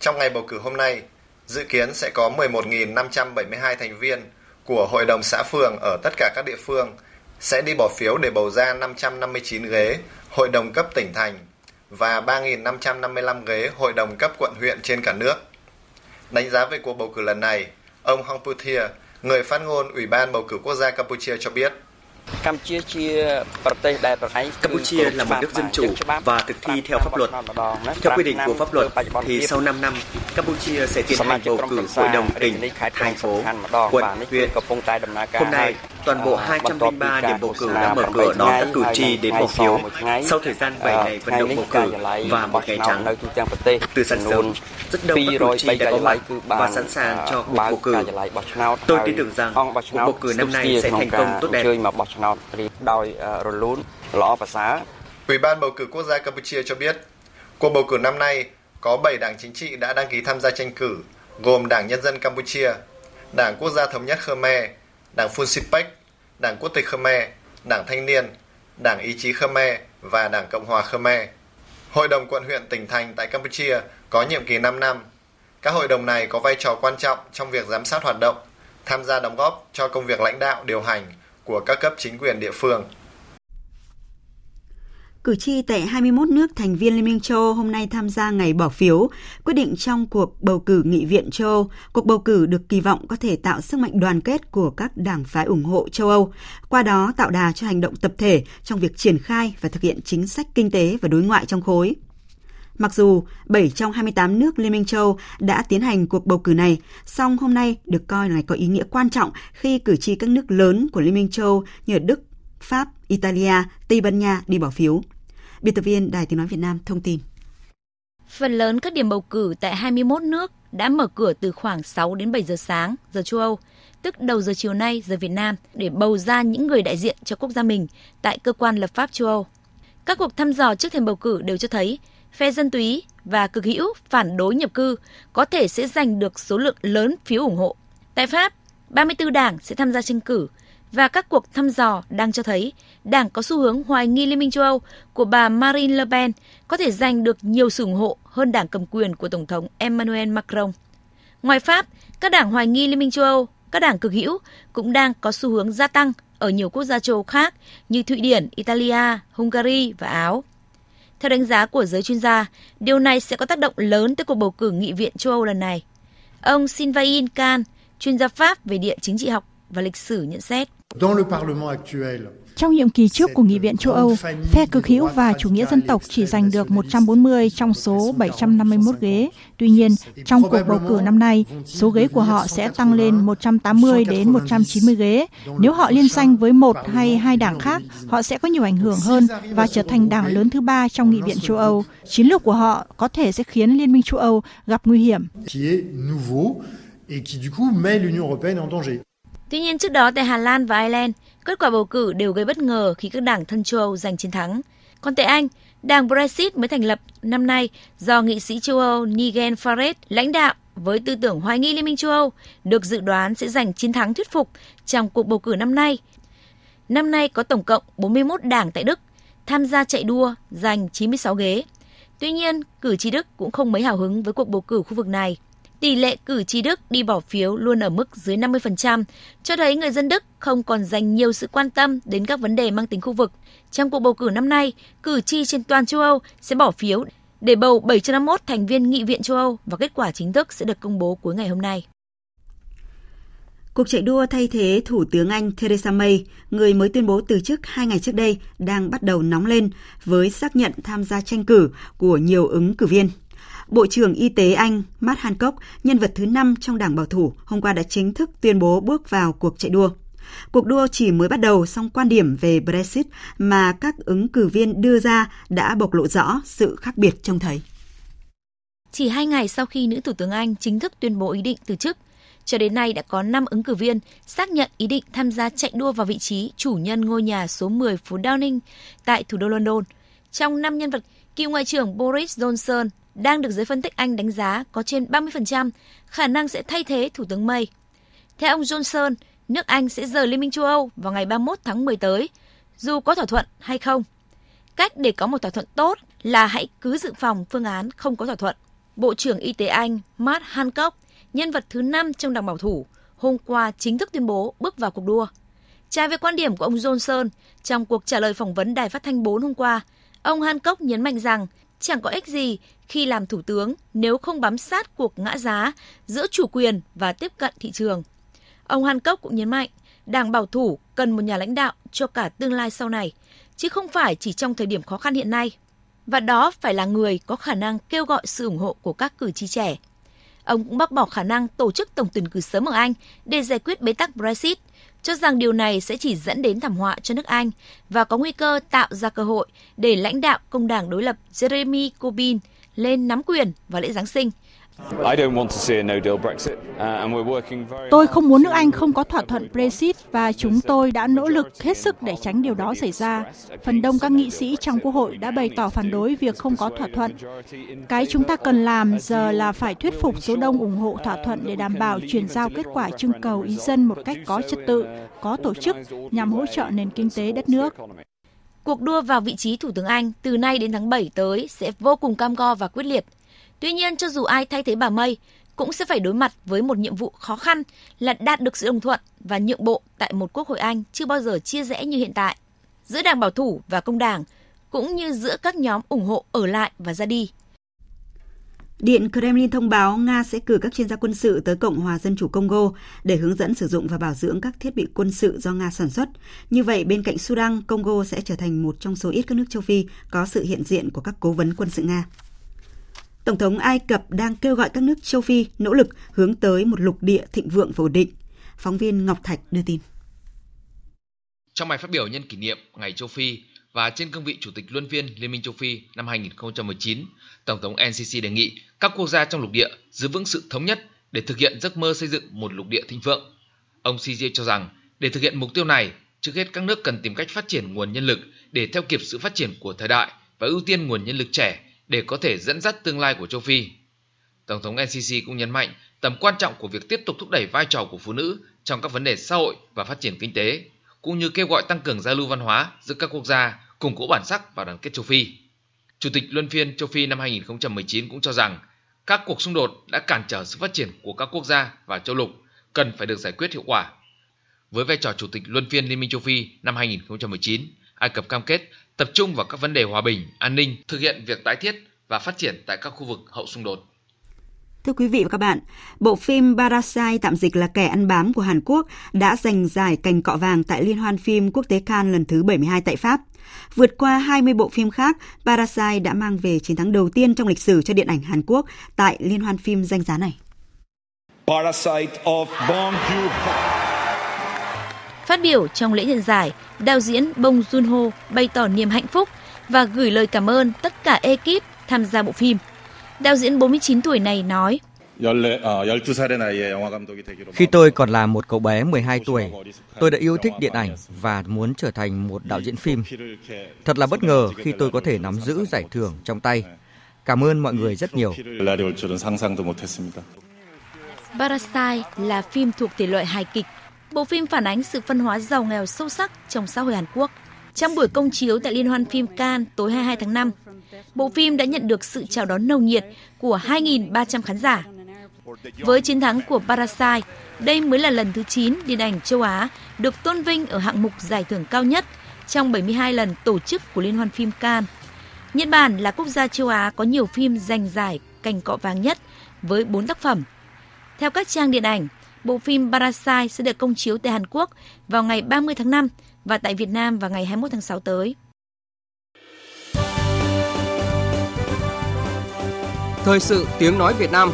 Trong ngày bầu cử hôm nay, dự kiến sẽ có 11.572 thành viên của Hội đồng xã phường ở tất cả các địa phương sẽ đi bỏ phiếu để bầu ra 559 ghế Hội đồng cấp tỉnh thành và 3.555 ghế Hội đồng cấp quận huyện trên cả nước. Đánh giá về cuộc bầu cử lần này, ông Hong Puthia, người phát ngôn Ủy ban bầu cử quốc gia Campuchia cho biết – Campuchia là một nước dân chủ và thực thi theo pháp luật. Theo quy định của pháp luật, thì sau 5 năm, Campuchia sẽ tiến hành bầu cử hội đồng tỉnh, thành phố, quận, huyện. Hôm nay, toàn bộ 203 điểm bầu cử đã mở cửa đón các cử tri đến bỏ phiếu sau thời gian 7 ngày vận động bầu cử và một ngày trắng. Từ sáng sớm, rất đông các cử tri đã có mặt và sẵn sàng cho cuộc bầu cử. Tôi tin tưởng rằng cuộc bầu cử năm nay sẽ thành công tốt đẹp. Ủy ban bầu cử quốc gia Campuchia cho biết, cuộc bầu cử năm nay có 7 đảng chính trị đã đăng ký tham gia tranh cử, gồm Đảng Nhân dân Campuchia, Đảng Quốc gia Thống nhất Khmer, Đảng Funsipek, Đảng Quốc tịch Khmer, Đảng Thanh niên, Đảng Ý chí Khmer và Đảng Cộng hòa Khmer. Hội đồng quận huyện tỉnh thành tại Campuchia có nhiệm kỳ 5 năm. Các hội đồng này có vai trò quan trọng trong việc giám sát hoạt động, tham gia đóng góp cho công việc lãnh đạo điều hành của các cấp chính quyền địa phương. Cử tri tại 21 nước thành viên Liên minh châu Âu hôm nay tham gia ngày bỏ phiếu, quyết định trong cuộc bầu cử nghị viện châu Âu. Cuộc bầu cử được kỳ vọng có thể tạo sức mạnh đoàn kết của các đảng phái ủng hộ châu Âu, qua đó tạo đà cho hành động tập thể trong việc triển khai và thực hiện chính sách kinh tế và đối ngoại trong khối. Mặc dù 7 trong 28 nước Liên minh châu đã tiến hành cuộc bầu cử này, song hôm nay được coi là có ý nghĩa quan trọng khi cử tri các nước lớn của Liên minh châu như Đức, Pháp, Italia, Tây Ban Nha đi bỏ phiếu. Biên tập viên Đài Tiếng Nói Việt Nam thông tin. Phần lớn các điểm bầu cử tại 21 nước đã mở cửa từ khoảng 6 đến 7 giờ sáng, giờ châu Âu, tức đầu giờ chiều nay, giờ Việt Nam, để bầu ra những người đại diện cho quốc gia mình tại cơ quan lập pháp châu Âu. Các cuộc thăm dò trước thềm bầu cử đều cho thấy phe dân túy và cực hữu phản đối nhập cư có thể sẽ giành được số lượng lớn phiếu ủng hộ. Tại Pháp, 34 đảng sẽ tham gia tranh cử và các cuộc thăm dò đang cho thấy đảng có xu hướng hoài nghi Liên minh châu Âu của bà Marine Le Pen có thể giành được nhiều sự ủng hộ hơn đảng cầm quyền của Tổng thống Emmanuel Macron. Ngoài Pháp, các đảng hoài nghi Liên minh châu Âu, các đảng cực hữu cũng đang có xu hướng gia tăng ở nhiều quốc gia châu Âu khác như Thụy Điển, Italia, Hungary và Áo. Theo đánh giá của giới chuyên gia, điều này sẽ có tác động lớn tới cuộc bầu cử nghị viện châu Âu lần này. Ông Sylvain Can, chuyên gia Pháp về địa chính trị học và lịch sử nhận xét. Trong nhiệm kỳ trước của Nghị viện châu Âu, phe cực hữu và chủ nghĩa dân tộc chỉ giành được 140 trong số 751 ghế. Tuy nhiên, trong cuộc bầu cử năm nay, số ghế của họ sẽ tăng lên 180 đến 190 ghế. Nếu họ liên danh với một hay hai đảng khác, họ sẽ có nhiều ảnh hưởng hơn và trở thành đảng lớn thứ ba trong Nghị viện châu Âu. Chiến lược của họ có thể sẽ khiến Liên minh châu Âu gặp nguy hiểm. Tuy nhiên trước đó tại Hà Lan và Ireland, kết quả bầu cử đều gây bất ngờ khi các đảng thân châu Âu giành chiến thắng. Còn tại Anh, đảng Brexit mới thành lập năm nay do nghị sĩ châu Âu Nigel Farage lãnh đạo với tư tưởng hoài nghi Liên minh châu Âu được dự đoán sẽ giành chiến thắng thuyết phục trong cuộc bầu cử năm nay. Năm nay có tổng cộng 41 đảng tại Đức tham gia chạy đua giành 96 ghế. Tuy nhiên, cử tri Đức cũng không mấy hào hứng với cuộc bầu cử khu vực này tỷ lệ cử tri Đức đi bỏ phiếu luôn ở mức dưới 50%, cho thấy người dân Đức không còn dành nhiều sự quan tâm đến các vấn đề mang tính khu vực. Trong cuộc bầu cử năm nay, cử tri trên toàn châu Âu sẽ bỏ phiếu để bầu 751 thành viên Nghị viện châu Âu và kết quả chính thức sẽ được công bố cuối ngày hôm nay. Cuộc chạy đua thay thế Thủ tướng Anh Theresa May, người mới tuyên bố từ chức hai ngày trước đây, đang bắt đầu nóng lên với xác nhận tham gia tranh cử của nhiều ứng cử viên. Bộ trưởng Y tế Anh Matt Hancock, nhân vật thứ 5 trong đảng bảo thủ, hôm qua đã chính thức tuyên bố bước vào cuộc chạy đua. Cuộc đua chỉ mới bắt đầu, song quan điểm về Brexit mà các ứng cử viên đưa ra đã bộc lộ rõ sự khác biệt trông thấy. Chỉ hai ngày sau khi nữ Thủ tướng Anh chính thức tuyên bố ý định từ chức, cho đến nay đã có 5 ứng cử viên xác nhận ý định tham gia chạy đua vào vị trí chủ nhân ngôi nhà số 10 phố Downing tại thủ đô London. Trong 5 nhân vật, cựu Ngoại trưởng Boris Johnson đang được giới phân tích Anh đánh giá có trên 30% khả năng sẽ thay thế Thủ tướng May. Theo ông Johnson, nước Anh sẽ rời Liên minh châu Âu vào ngày 31 tháng 10 tới, dù có thỏa thuận hay không. Cách để có một thỏa thuận tốt là hãy cứ dự phòng phương án không có thỏa thuận. Bộ trưởng Y tế Anh Matt Hancock, nhân vật thứ 5 trong đảng bảo thủ, hôm qua chính thức tuyên bố bước vào cuộc đua. Trái với quan điểm của ông Johnson, trong cuộc trả lời phỏng vấn Đài Phát thanh 4 hôm qua, ông Hancock nhấn mạnh rằng chẳng có ích gì khi làm thủ tướng nếu không bám sát cuộc ngã giá giữa chủ quyền và tiếp cận thị trường. Ông Hancock cũng nhấn mạnh, Đảng bảo thủ cần một nhà lãnh đạo cho cả tương lai sau này, chứ không phải chỉ trong thời điểm khó khăn hiện nay. Và đó phải là người có khả năng kêu gọi sự ủng hộ của các cử tri trẻ. Ông cũng bác bỏ khả năng tổ chức tổng tuyển cử sớm ở Anh để giải quyết bế tắc Brexit, cho rằng điều này sẽ chỉ dẫn đến thảm họa cho nước Anh và có nguy cơ tạo ra cơ hội để lãnh đạo công đảng đối lập Jeremy Corbyn lên nắm quyền vào lễ Giáng sinh – Tôi không muốn nước Anh không có thỏa thuận Brexit và chúng tôi đã nỗ lực hết sức để tránh điều đó xảy ra. Phần đông các nghị sĩ trong Quốc hội đã bày tỏ phản đối việc không có thỏa thuận. Cái chúng ta cần làm giờ là phải thuyết phục số đông ủng hộ thỏa thuận để đảm bảo chuyển giao kết quả trưng cầu ý dân một cách có trật tự, có tổ chức nhằm hỗ trợ nền kinh tế đất nước. Cuộc đua vào vị trí Thủ tướng Anh từ nay đến tháng 7 tới sẽ vô cùng cam go và quyết liệt. Tuy nhiên, cho dù ai thay thế bà May, cũng sẽ phải đối mặt với một nhiệm vụ khó khăn là đạt được sự đồng thuận và nhượng bộ tại một quốc hội Anh chưa bao giờ chia rẽ như hiện tại. Giữa đảng bảo thủ và công đảng, cũng như giữa các nhóm ủng hộ ở lại và ra đi. Điện Kremlin thông báo Nga sẽ cử các chuyên gia quân sự tới Cộng hòa Dân chủ Congo để hướng dẫn sử dụng và bảo dưỡng các thiết bị quân sự do Nga sản xuất. Như vậy, bên cạnh Sudan, Congo sẽ trở thành một trong số ít các nước châu Phi có sự hiện diện của các cố vấn quân sự Nga. Tổng thống Ai Cập đang kêu gọi các nước châu Phi nỗ lực hướng tới một lục địa thịnh vượng và ổn định. Phóng viên Ngọc Thạch đưa tin. Trong bài phát biểu nhân kỷ niệm Ngày châu Phi và trên cương vị Chủ tịch Luân phiên Liên minh châu Phi năm 2019, Tổng thống NCC đề nghị các quốc gia trong lục địa giữ vững sự thống nhất để thực hiện giấc mơ xây dựng một lục địa thịnh vượng. Ông CJ cho rằng để thực hiện mục tiêu này, trước hết các nước cần tìm cách phát triển nguồn nhân lực để theo kịp sự phát triển của thời đại và ưu tiên nguồn nhân lực trẻ để có thể dẫn dắt tương lai của châu Phi. Tổng thống NCC cũng nhấn mạnh tầm quan trọng của việc tiếp tục thúc đẩy vai trò của phụ nữ trong các vấn đề xã hội và phát triển kinh tế, cũng như kêu gọi tăng cường giao lưu văn hóa giữa các quốc gia, củng cố bản sắc và đoàn kết châu Phi. Chủ tịch Luân phiên châu Phi năm 2019 cũng cho rằng các cuộc xung đột đã cản trở sự phát triển của các quốc gia và châu lục cần phải được giải quyết hiệu quả. Với vai trò Chủ tịch Luân phiên Liên minh châu Phi năm 2019, Ai Cập cam kết tập trung vào các vấn đề hòa bình, an ninh, thực hiện việc tái thiết và phát triển tại các khu vực hậu xung đột. Thưa quý vị và các bạn, bộ phim Parasite tạm dịch là Kẻ ăn bám của Hàn Quốc đã giành giải cành cọ vàng tại Liên hoan phim quốc tế Cannes lần thứ 72 tại Pháp. Vượt qua 20 bộ phim khác, Parasite đã mang về chiến thắng đầu tiên trong lịch sử cho điện ảnh Hàn Quốc tại Liên hoan phim danh giá này. Parasite of Bong Joon-ho Phát biểu trong lễ nhận giải, đạo diễn Bong Joon-ho bày tỏ niềm hạnh phúc và gửi lời cảm ơn tất cả ekip tham gia bộ phim. Đạo diễn 49 tuổi này nói, khi tôi còn là một cậu bé 12 tuổi, tôi đã yêu thích điện ảnh và muốn trở thành một đạo diễn phim. Thật là bất ngờ khi tôi có thể nắm giữ giải thưởng trong tay. Cảm ơn mọi người rất nhiều. Parasite là phim thuộc thể loại hài kịch Bộ phim phản ánh sự phân hóa giàu nghèo sâu sắc trong xã hội Hàn Quốc. Trong buổi công chiếu tại Liên hoan phim Cannes tối 22 tháng 5, bộ phim đã nhận được sự chào đón nồng nhiệt của 2.300 khán giả. Với chiến thắng của Parasite, đây mới là lần thứ 9 điện ảnh châu Á được tôn vinh ở hạng mục giải thưởng cao nhất trong 72 lần tổ chức của Liên hoan phim Cannes. Nhật Bản là quốc gia châu Á có nhiều phim giành giải cành cọ vàng nhất với 4 tác phẩm. Theo các trang điện ảnh, bộ phim Parasite sẽ được công chiếu tại Hàn Quốc vào ngày 30 tháng 5 và tại Việt Nam vào ngày 21 tháng 6 tới. Thời sự tiếng nói Việt Nam.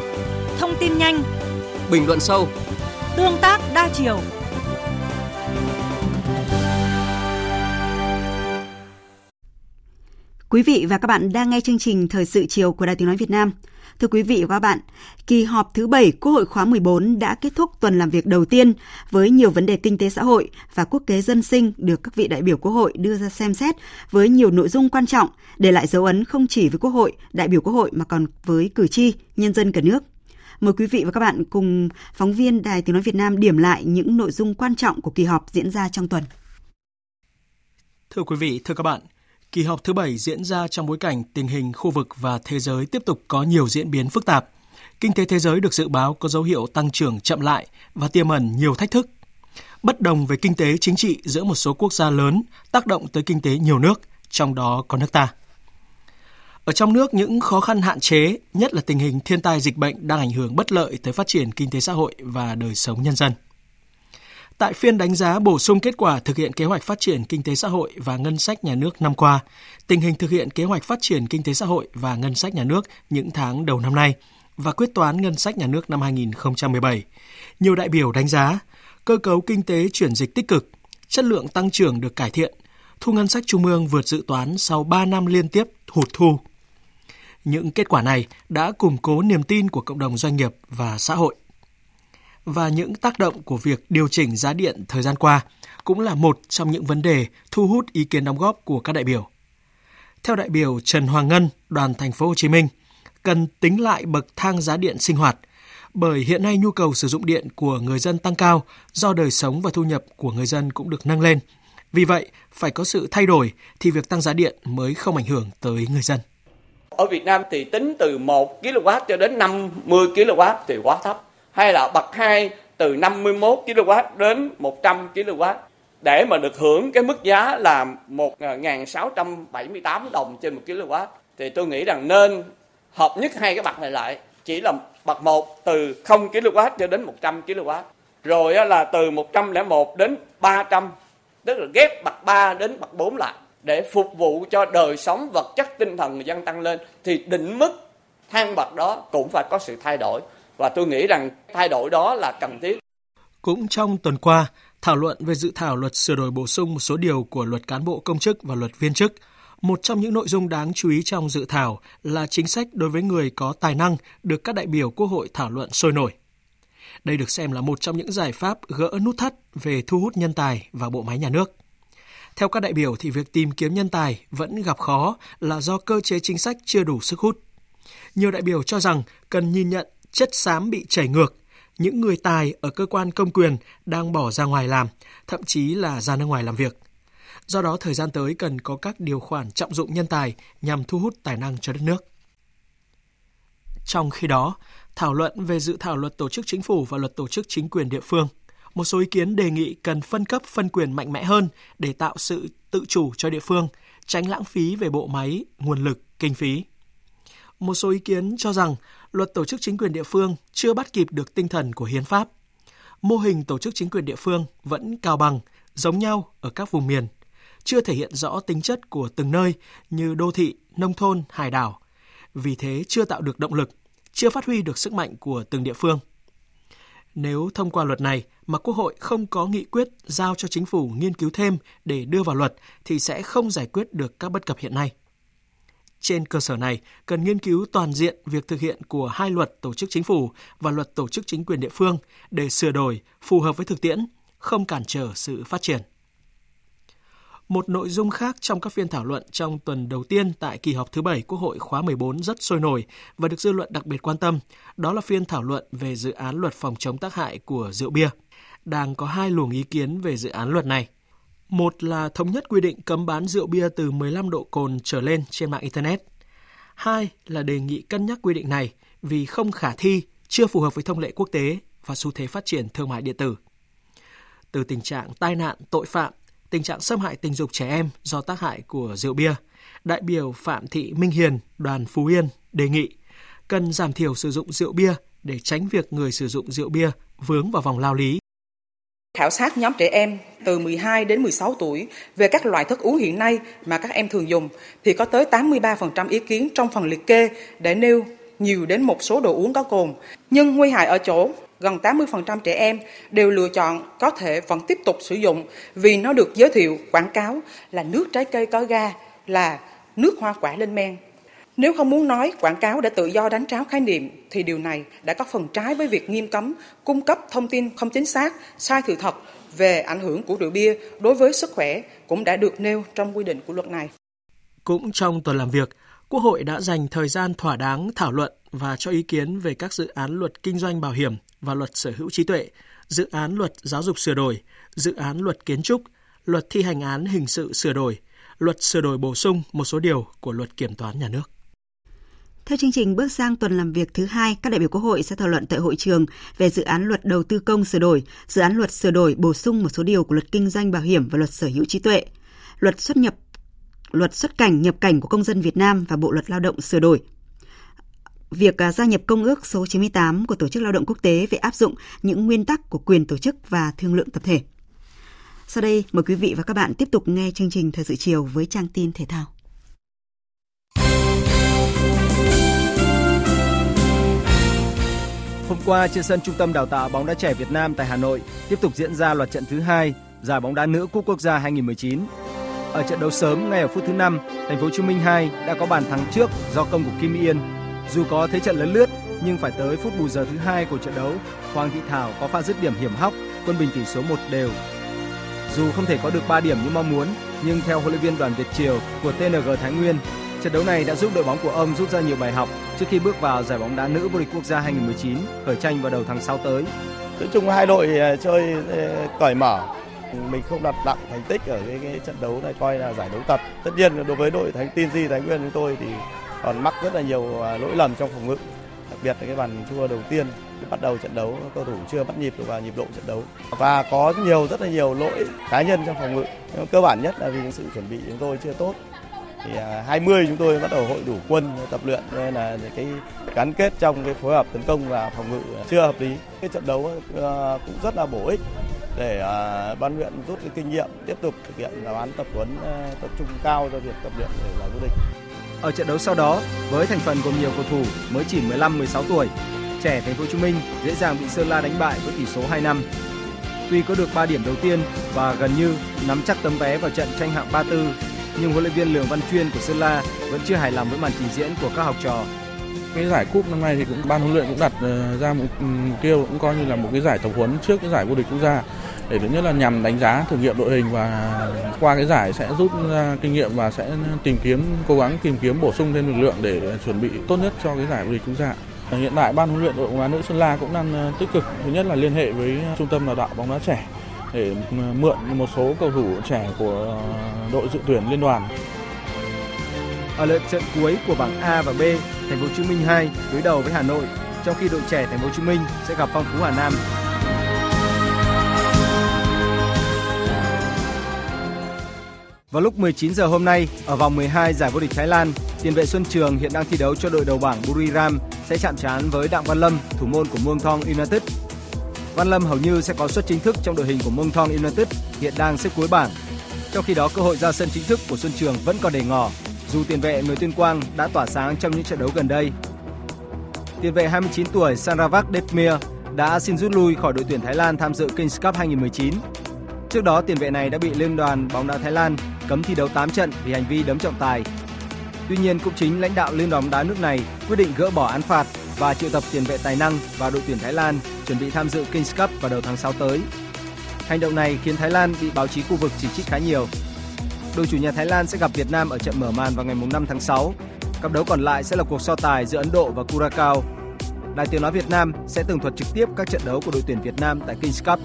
Thông tin nhanh. Bình luận sâu. Tương tác đa chiều Quý vị và các bạn đang nghe chương trình Thời sự chiều của Đài Tiếng Nói Việt Nam. Thưa quý vị và các bạn, kỳ họp thứ 7 Quốc hội khóa 14 đã kết thúc tuần làm việc đầu tiên với nhiều vấn đề kinh tế xã hội và quốc kế dân sinh được các vị đại biểu Quốc hội đưa ra xem xét với nhiều nội dung quan trọng để lại dấu ấn không chỉ với Quốc hội, đại biểu Quốc hội mà còn với cử tri, nhân dân cả nước. Mời quý vị và các bạn cùng phóng viên Đài Tiếng Nói Việt Nam điểm lại những nội dung quan trọng của kỳ họp diễn ra trong tuần. Thưa quý vị, thưa các bạn, Kỳ họp thứ bảy diễn ra trong bối cảnh tình hình khu vực và thế giới tiếp tục có nhiều diễn biến phức tạp. Kinh tế thế giới được dự báo có dấu hiệu tăng trưởng chậm lại và tiềm ẩn nhiều thách thức. Bất đồng về kinh tế chính trị giữa một số quốc gia lớn tác động tới kinh tế nhiều nước, trong đó có nước ta. Ở trong nước, những khó khăn hạn chế, nhất là tình hình thiên tai dịch bệnh đang ảnh hưởng bất lợi tới phát triển kinh tế xã hội và đời sống nhân dân. Tại phiên đánh giá bổ sung kết quả thực hiện kế hoạch phát triển kinh tế xã hội và ngân sách nhà nước năm qua, tình hình thực hiện kế hoạch phát triển kinh tế xã hội và ngân sách nhà nước những tháng đầu năm nay và quyết toán ngân sách nhà nước năm 2017, nhiều đại biểu đánh giá cơ cấu kinh tế chuyển dịch tích cực, chất lượng tăng trưởng được cải thiện, thu ngân sách trung ương vượt dự toán sau 3 năm liên tiếp hụt thu. Những kết quả này đã củng cố niềm tin của cộng đồng doanh nghiệp và xã hội và những tác động của việc điều chỉnh giá điện thời gian qua cũng là một trong những vấn đề thu hút ý kiến đóng góp của các đại biểu. Theo đại biểu Trần Hoàng Ngân, đoàn thành phố Hồ Chí Minh, cần tính lại bậc thang giá điện sinh hoạt bởi hiện nay nhu cầu sử dụng điện của người dân tăng cao do đời sống và thu nhập của người dân cũng được nâng lên. Vì vậy, phải có sự thay đổi thì việc tăng giá điện mới không ảnh hưởng tới người dân. Ở Việt Nam thì tính từ 1 kW cho đến 50 kW thì quá thấp hay là bậc 2 từ 51 kW đến 100 kW để mà được hưởng cái mức giá là 1.678 đồng trên 1 kW thì tôi nghĩ rằng nên hợp nhất hai cái bậc này lại, chỉ là bậc 1 từ 0 kW cho đến 100 kW rồi là từ 101 đến 300 tức là ghép bậc 3 đến bậc 4 lại, để phục vụ cho đời sống vật chất tinh thần người dân tăng lên. Thì định mức thang bậc đó cũng phải có sự thay đổi và tôi nghĩ rằng thay đổi đó là cần thiết. Cũng trong tuần qua, thảo luận về dự thảo luật sửa đổi bổ sung một số điều của luật cán bộ công chức và luật viên chức. Một trong những nội dung đáng chú ý trong dự thảo là chính sách đối với người có tài năng được các đại biểu Quốc hội thảo luận sôi nổi. Đây được xem là một trong những giải pháp gỡ nút thắt về thu hút nhân tài vào bộ máy nhà nước. Theo các đại biểu thì việc tìm kiếm nhân tài vẫn gặp khó là do cơ chế chính sách chưa đủ sức hút. Nhiều đại biểu cho rằng cần nhìn nhận chất xám bị chảy ngược, những người tài ở cơ quan công quyền đang bỏ ra ngoài làm, thậm chí là ra nước ngoài làm việc. Do đó, thời gian tới cần có các điều khoản trọng dụng nhân tài nhằm thu hút tài năng cho đất nước. Trong khi đó, thảo luận về dự thảo luật tổ chức chính phủ và luật tổ chức chính quyền địa phương, một số ý kiến đề nghị cần phân cấp phân quyền mạnh mẽ hơn để tạo sự tự chủ cho địa phương, tránh lãng phí về bộ máy, nguồn lực, kinh phí. Một số ý kiến cho rằng luật tổ chức chính quyền địa phương chưa bắt kịp được tinh thần của hiến pháp. Mô hình tổ chức chính quyền địa phương vẫn cao bằng, giống nhau ở các vùng miền, chưa thể hiện rõ tính chất của từng nơi như đô thị, nông thôn, hải đảo. Vì thế chưa tạo được động lực, chưa phát huy được sức mạnh của từng địa phương. Nếu thông qua luật này mà Quốc hội không có nghị quyết giao cho chính phủ nghiên cứu thêm để đưa vào luật thì sẽ không giải quyết được các bất cập hiện nay. Trên cơ sở này, cần nghiên cứu toàn diện việc thực hiện của hai luật tổ chức chính phủ và luật tổ chức chính quyền địa phương để sửa đổi phù hợp với thực tiễn, không cản trở sự phát triển. Một nội dung khác trong các phiên thảo luận trong tuần đầu tiên tại kỳ họp thứ bảy Quốc hội khóa 14 rất sôi nổi và được dư luận đặc biệt quan tâm, đó là phiên thảo luận về dự án luật phòng chống tác hại của rượu bia. Đang có hai luồng ý kiến về dự án luật này. Một là thống nhất quy định cấm bán rượu bia từ 15 độ cồn trở lên trên mạng Internet. Hai là đề nghị cân nhắc quy định này vì không khả thi, chưa phù hợp với thông lệ quốc tế và xu thế phát triển thương mại điện tử. Từ tình trạng tai nạn, tội phạm, tình trạng xâm hại tình dục trẻ em do tác hại của rượu bia, đại biểu Phạm Thị Minh Hiền, đoàn Phú Yên đề nghị cần giảm thiểu sử dụng rượu bia để tránh việc người sử dụng rượu bia vướng vào vòng lao lý. Khảo sát nhóm trẻ em từ 12 đến 16 tuổi về các loại thức uống hiện nay mà các em thường dùng thì có tới 83% ý kiến trong phần liệt kê để nêu nhiều đến một số đồ uống có cồn. Nhưng nguy hại ở chỗ gần 80% trẻ em đều lựa chọn có thể vẫn tiếp tục sử dụng vì nó được giới thiệu quảng cáo là nước trái cây có ga, là nước hoa quả lên men. Nếu không muốn nói quảng cáo để tự do đánh tráo khái niệm thì điều này đã có phần trái với việc nghiêm cấm cung cấp thông tin không chính xác, sai sự thật về ảnh hưởng của rượu bia đối với sức khỏe cũng đã được nêu trong quy định của luật này. Cũng trong tuần làm việc, Quốc hội đã dành thời gian thỏa đáng thảo luận và cho ý kiến về các dự án luật kinh doanh bảo hiểm và luật sở hữu trí tuệ, dự án luật giáo dục sửa đổi, dự án luật kiến trúc, luật thi hành án hình sự sửa đổi, luật sửa đổi bổ sung một số điều của luật kiểm toán nhà nước. Theo chương trình bước sang tuần làm việc thứ hai, các đại biểu Quốc hội sẽ thảo luận tại hội trường về dự án luật đầu tư công sửa đổi, dự án luật sửa đổi bổ sung một số điều của luật kinh doanh bảo hiểm và luật sở hữu trí tuệ, luật xuất nhập luật xuất cảnh nhập cảnh của công dân Việt Nam và Bộ luật Lao động sửa đổi. Việc à, gia nhập Công ước số 98 của Tổ chức Lao động Quốc tế về áp dụng những nguyên tắc của quyền tổ chức và thương lượng tập thể. Sau đây, mời quý vị và các bạn tiếp tục nghe chương trình Thời sự chiều với trang tin thể thao. Hôm qua trên sân Trung tâm Đào tạo bóng đá trẻ Việt Nam tại Hà Nội tiếp tục diễn ra loạt trận thứ hai giải bóng đá nữ Cúp Quốc gia 2019. Ở trận đấu sớm ngay ở phút thứ 5, Thành phố Hồ Chí Minh 2 đã có bàn thắng trước do công của Kim Yên. Dù có thế trận lấn lướt nhưng phải tới phút bù giờ thứ hai của trận đấu, Hoàng Thị Thảo có pha dứt điểm hiểm hóc, quân bình tỷ số 1 đều. Dù không thể có được 3 điểm như mong muốn, nhưng theo huấn luyện viên Đoàn Việt Triều của TNG Thái Nguyên, trận đấu này đã giúp đội bóng của ông rút ra nhiều bài học trước khi bước vào giải bóng đá nữ vô địch quốc gia 2019 khởi tranh vào đầu tháng 6 tới. Nói chung hai đội ờ, chơi ờ, cởi mở, mình không đặt nặng thành tích ở cái, cái trận đấu này coi là giải đấu tập. Tất nhiên đối với đội Thánh Tin Di Thái Nguyên chúng tôi thì còn mắc rất là nhiều ờ, lỗi lầm trong phòng ngự, đặc biệt là cái bàn thua đầu tiên bắt đầu trận đấu cầu thủ chưa bắt nhịp được vào nhịp độ trận đấu và có nhiều rất là nhiều lỗi cá nhân trong phòng ngự cơ bản nhất là vì sự chuẩn bị chúng tôi chưa tốt thì à, 20 chúng tôi bắt đầu hội đủ quân tập luyện nên là cái gắn kết trong cái phối hợp tấn công và phòng ngự chưa hợp lý cái trận đấu ờ, cũng rất là bổ ích để à, ban huyện rút cái kinh nghiệm tiếp tục thực hiện giáo án tập huấn ờ, tập trung cao cho việc tập luyện để là vô địch ở trận đấu sau đó với thành phần gồm nhiều cầu thủ mới chỉ 15-16 tuổi trẻ Thành phố Hồ Chí Minh dễ dàng bị Sơn La đánh bại với tỷ số 2-5. Tuy có được 3 điểm đầu tiên và gần như nắm chắc tấm vé vào trận tranh hạng 3-4, nhưng huấn luyện viên Lường Văn Chuyên của Sơn La vẫn chưa hài lòng với màn trình diễn của các học trò. Cái giải cúp năm nay thì cũng ban huấn luyện cũng đặt ờ, ra một ừ, mục tiêu cũng coi như là một cái giải tập huấn trước cái giải vô địch quốc gia để thứ nhất là nhằm đánh giá, thử nghiệm đội hình và qua cái giải sẽ rút ra kinh nghiệm và sẽ tìm kiếm, cố gắng tìm kiếm bổ sung thêm lực lượng để chuẩn bị tốt nhất cho cái giải vô địch quốc gia. Hiện tại ban huấn luyện đội bóng đá nữ Sơn La cũng đang ờ, tích cực thứ nhất là liên hệ với trung tâm đào tạo bóng đá trẻ để ừ, mượn một số cầu thủ trẻ của đội dự tuyển liên đoàn. Ở lượt trận cuối của bảng A và B, Thành phố Hồ Chí Minh 2 đối đầu với Hà Nội, trong khi đội trẻ Thành phố Hồ Chí Minh sẽ gặp Phong Phú Hà Nam. Vào lúc 19 giờ hôm nay, ở vòng 12 giải vô địch Thái Lan, tiền vệ Xuân Trường hiện đang thi đấu cho đội đầu bảng Buriram sẽ chạm trán với Đặng Văn Lâm, thủ môn của Muang Thong United. Văn Lâm hầu như sẽ có suất chính thức trong đội hình của Mông Thong United hiện đang xếp cuối bảng. Trong khi đó cơ hội ra sân chính thức của Xuân Trường vẫn còn để ngỏ, dù tiền vệ người Tuyên Quang đã tỏa sáng trong những trận đấu gần đây. Tiền vệ 29 tuổi Sanravak Depmir đã xin rút lui khỏi đội tuyển Thái Lan tham dự Kings Cup 2019. Trước đó tiền vệ này đã bị Liên đoàn bóng đá Thái Lan cấm thi đấu 8 trận vì hành vi đấm trọng tài Tuy nhiên, cũng chính lãnh đạo Liên đoàn bóng đá nước này quyết định gỡ bỏ án phạt và triệu tập tiền vệ tài năng vào đội tuyển Thái Lan chuẩn bị tham dự Kings Cup vào đầu tháng 6 tới. Hành động này khiến Thái Lan bị báo chí khu vực chỉ trích khá nhiều. Đội chủ nhà Thái Lan sẽ gặp Việt Nam ở trận mở màn vào ngày 5 tháng 6. Cặp đấu còn lại sẽ là cuộc so tài giữa Ấn Độ và Curacao. Đài Tiếng nói Việt Nam sẽ tường thuật trực tiếp các trận đấu của đội tuyển Việt Nam tại Kings Cup.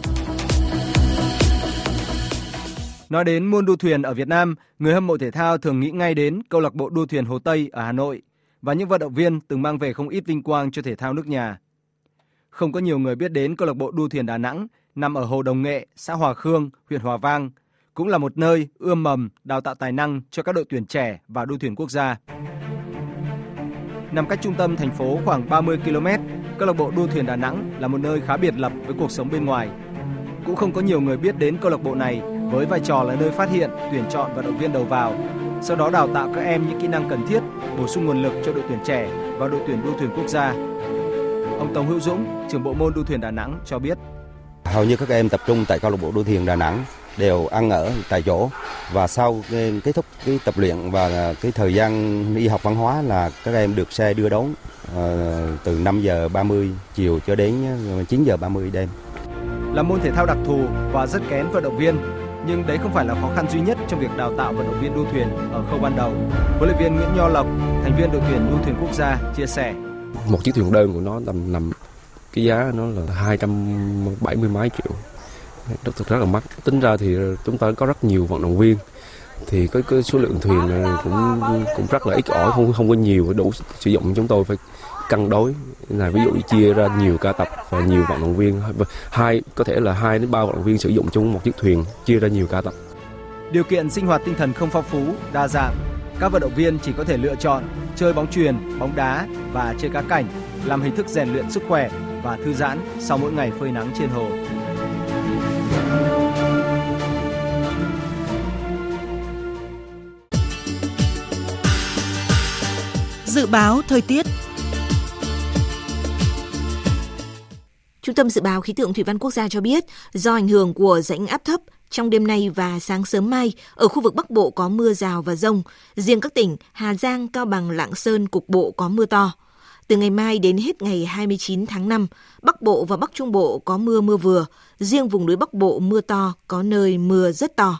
Nói đến môn đua thuyền ở Việt Nam, người hâm mộ thể thao thường nghĩ ngay đến câu lạc bộ đua thuyền Hồ Tây ở Hà Nội và những vận động viên từng mang về không ít vinh quang cho thể thao nước nhà. Không có nhiều người biết đến câu lạc bộ đua thuyền Đà Nẵng nằm ở Hồ Đồng Nghệ, xã Hòa Khương, huyện Hòa Vang, cũng là một nơi ươm mầm đào tạo tài năng cho các đội tuyển trẻ và đua thuyền quốc gia. Nằm cách trung tâm thành phố khoảng 30 km, câu lạc bộ đua thuyền Đà Nẵng là một nơi khá biệt lập với cuộc sống bên ngoài. Cũng không có nhiều người biết đến câu lạc bộ này với vai trò là nơi phát hiện, tuyển chọn vận động viên đầu vào, sau đó đào tạo các em những kỹ năng cần thiết, bổ sung nguồn lực cho đội tuyển trẻ và đội tuyển đua thuyền quốc gia. Ông Tống Hữu Dũng, trưởng bộ môn đua thuyền Đà Nẵng cho biết. Hầu như các em tập trung tại câu lạc bộ đua thuyền Đà Nẵng đều ăn ở tại chỗ và sau kết thúc cái tập luyện và cái thời gian đi học văn hóa là các em được xe đưa đón uh, từ 5 giờ 30 chiều cho đến 9 giờ 30 đêm. Là môn thể thao đặc thù và rất kén vận động viên, nhưng đấy không phải là khó khăn duy nhất trong việc đào tạo vận động viên đua thuyền ở khâu ban đầu. Huấn luyện viên Nguyễn Nho Lộc, thành viên đội tuyển đua thuyền quốc gia chia sẻ. Một chiếc thuyền đơn của nó tầm nằm cái giá nó là 270 mấy triệu rất, rất là mắc tính ra thì chúng ta có rất nhiều vận động viên thì cái, cái số lượng thuyền cũng cũng rất là ít ỏi không không có nhiều đủ sử dụng chúng tôi phải cân đối. Là ví dụ chia ra nhiều ca tập và nhiều vận động viên. Hai có thể là hai đến ba vận động viên sử dụng chung một chiếc thuyền chia ra nhiều ca tập. Điều kiện sinh hoạt tinh thần không phong phú đa dạng. Các vận động viên chỉ có thể lựa chọn chơi bóng chuyền bóng đá và chơi cá cảnh làm hình thức rèn luyện sức khỏe và thư giãn sau mỗi ngày phơi nắng trên hồ. Dự báo thời tiết Trung tâm Dự báo Khí tượng Thủy văn Quốc gia cho biết, do ảnh hưởng của rãnh áp thấp, trong đêm nay và sáng sớm mai, ở khu vực Bắc Bộ có mưa rào và rông. Riêng các tỉnh Hà Giang, Cao Bằng, Lạng Sơn, Cục Bộ có mưa to. Từ ngày mai đến hết ngày 29 tháng 5, Bắc Bộ và Bắc Trung Bộ có mưa mưa vừa. Riêng vùng núi Bắc Bộ mưa to, có nơi mưa rất to.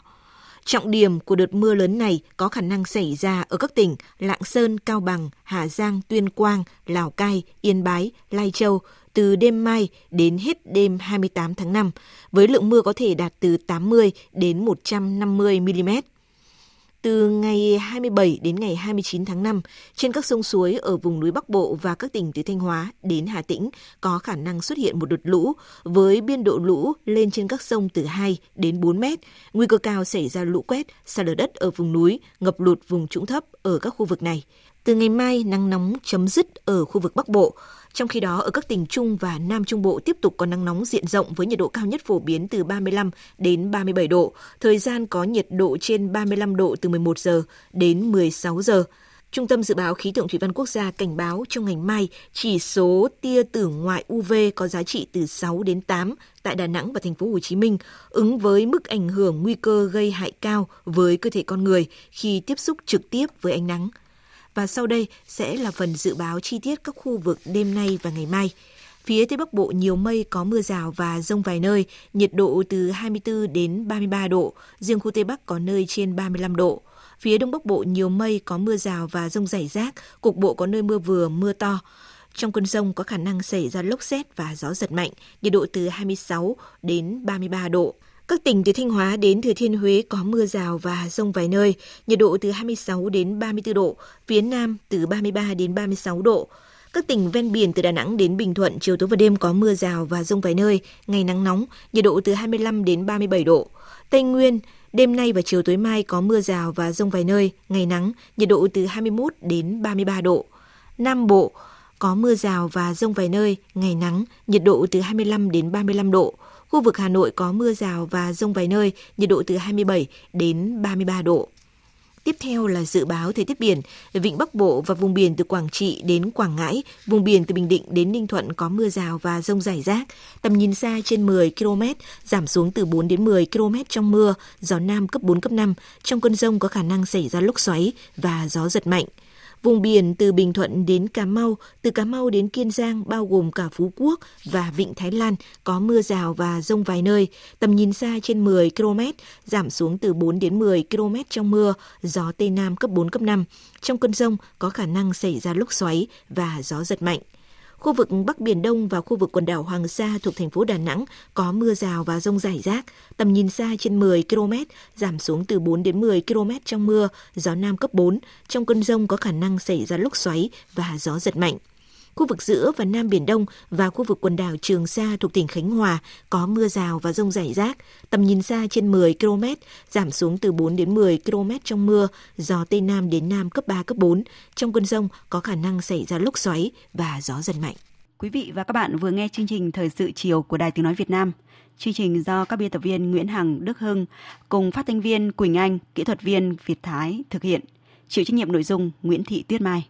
Trọng điểm của đợt mưa lớn này có khả năng xảy ra ở các tỉnh Lạng Sơn, Cao Bằng, Hà Giang, Tuyên Quang, Lào Cai, Yên Bái, Lai Châu từ đêm mai đến hết đêm 28 tháng 5, với lượng mưa có thể đạt từ 80 đến 150 mm. Từ ngày 27 đến ngày 29 tháng 5, trên các sông suối ở vùng núi Bắc Bộ và các tỉnh từ Thanh Hóa đến Hà Tĩnh có khả năng xuất hiện một đợt lũ với biên độ lũ lên trên các sông từ 2 đến 4 mét, nguy cơ cao xảy ra lũ quét, sạt lở đất ở vùng núi, ngập lụt vùng trũng thấp ở các khu vực này. Từ ngày mai, nắng nóng chấm dứt ở khu vực Bắc Bộ. Trong khi đó, ở các tỉnh Trung và Nam Trung Bộ tiếp tục có nắng nóng diện rộng với nhiệt độ cao nhất phổ biến từ 35 đến 37 độ. Thời gian có nhiệt độ trên 35 độ từ 11 giờ đến 16 giờ. Trung tâm Dự báo Khí tượng Thủy văn Quốc gia cảnh báo trong ngày mai chỉ số tia tử ngoại UV có giá trị từ 6 đến 8 tại Đà Nẵng và thành phố Hồ Chí Minh, ứng với mức ảnh hưởng nguy cơ gây hại cao với cơ thể con người khi tiếp xúc trực tiếp với ánh nắng. Và sau đây sẽ là phần dự báo chi tiết các khu vực đêm nay và ngày mai. Phía Tây Bắc Bộ nhiều mây có mưa rào và rông vài nơi, nhiệt độ từ 24 đến 33 độ, riêng khu Tây Bắc có nơi trên 35 độ. Phía Đông Bắc Bộ nhiều mây có mưa rào và rông rải rác, cục bộ có nơi mưa vừa, mưa to. Trong cơn rông có khả năng xảy ra lốc xét và gió giật mạnh, nhiệt độ từ 26 đến 33 độ. Các tỉnh từ Thanh Hóa đến Thừa Thiên Huế có mưa rào và rông vài nơi, nhiệt độ từ 26 đến 34 độ, phía Nam từ 33 đến 36 độ. Các tỉnh ven biển từ Đà Nẵng đến Bình Thuận chiều tối và đêm có mưa rào và rông vài nơi, ngày nắng nóng, nhiệt độ từ 25 đến 37 độ. Tây Nguyên, đêm nay và chiều tối mai có mưa rào và rông vài nơi, ngày nắng, nhiệt độ từ 21 đến 33 độ. Nam Bộ, có mưa rào và rông vài nơi, ngày nắng, nhiệt độ từ 25 đến 35 độ. Khu vực Hà Nội có mưa rào và rông vài nơi, nhiệt độ từ 27 đến 33 độ. Tiếp theo là dự báo thời tiết biển. Vịnh Bắc Bộ và vùng biển từ Quảng Trị đến Quảng Ngãi, vùng biển từ Bình Định đến Ninh Thuận có mưa rào và rông rải rác. Tầm nhìn xa trên 10 km, giảm xuống từ 4 đến 10 km trong mưa, gió Nam cấp 4, cấp 5. Trong cơn rông có khả năng xảy ra lốc xoáy và gió giật mạnh. Vùng biển từ Bình Thuận đến Cà Mau, từ Cà Mau đến Kiên Giang bao gồm cả Phú Quốc và Vịnh Thái Lan có mưa rào và rông vài nơi, tầm nhìn xa trên 10 km, giảm xuống từ 4 đến 10 km trong mưa, gió Tây Nam cấp 4, cấp 5. Trong cơn rông có khả năng xảy ra lốc xoáy và gió giật mạnh. Khu vực Bắc Biển Đông và khu vực quần đảo Hoàng Sa thuộc thành phố Đà Nẵng có mưa rào và rông rải rác, tầm nhìn xa trên 10 km, giảm xuống từ 4 đến 10 km trong mưa, gió Nam cấp 4. Trong cơn rông có khả năng xảy ra lốc xoáy và gió giật mạnh. Khu vực giữa và Nam Biển Đông và khu vực quần đảo Trường Sa thuộc tỉnh Khánh Hòa có mưa rào và rông rải rác, tầm nhìn xa trên 10 km, giảm xuống từ 4 đến 10 km trong mưa, gió Tây Nam đến Nam cấp 3, cấp 4. Trong cơn rông có khả năng xảy ra lốc xoáy và gió giật mạnh. Quý vị và các bạn vừa nghe chương trình Thời sự chiều của Đài Tiếng Nói Việt Nam. Chương trình do các biên tập viên Nguyễn Hằng, Đức Hưng cùng phát thanh viên Quỳnh Anh, kỹ thuật viên Việt Thái thực hiện. Chịu trách nhiệm nội dung Nguyễn Thị Tuyết Mai.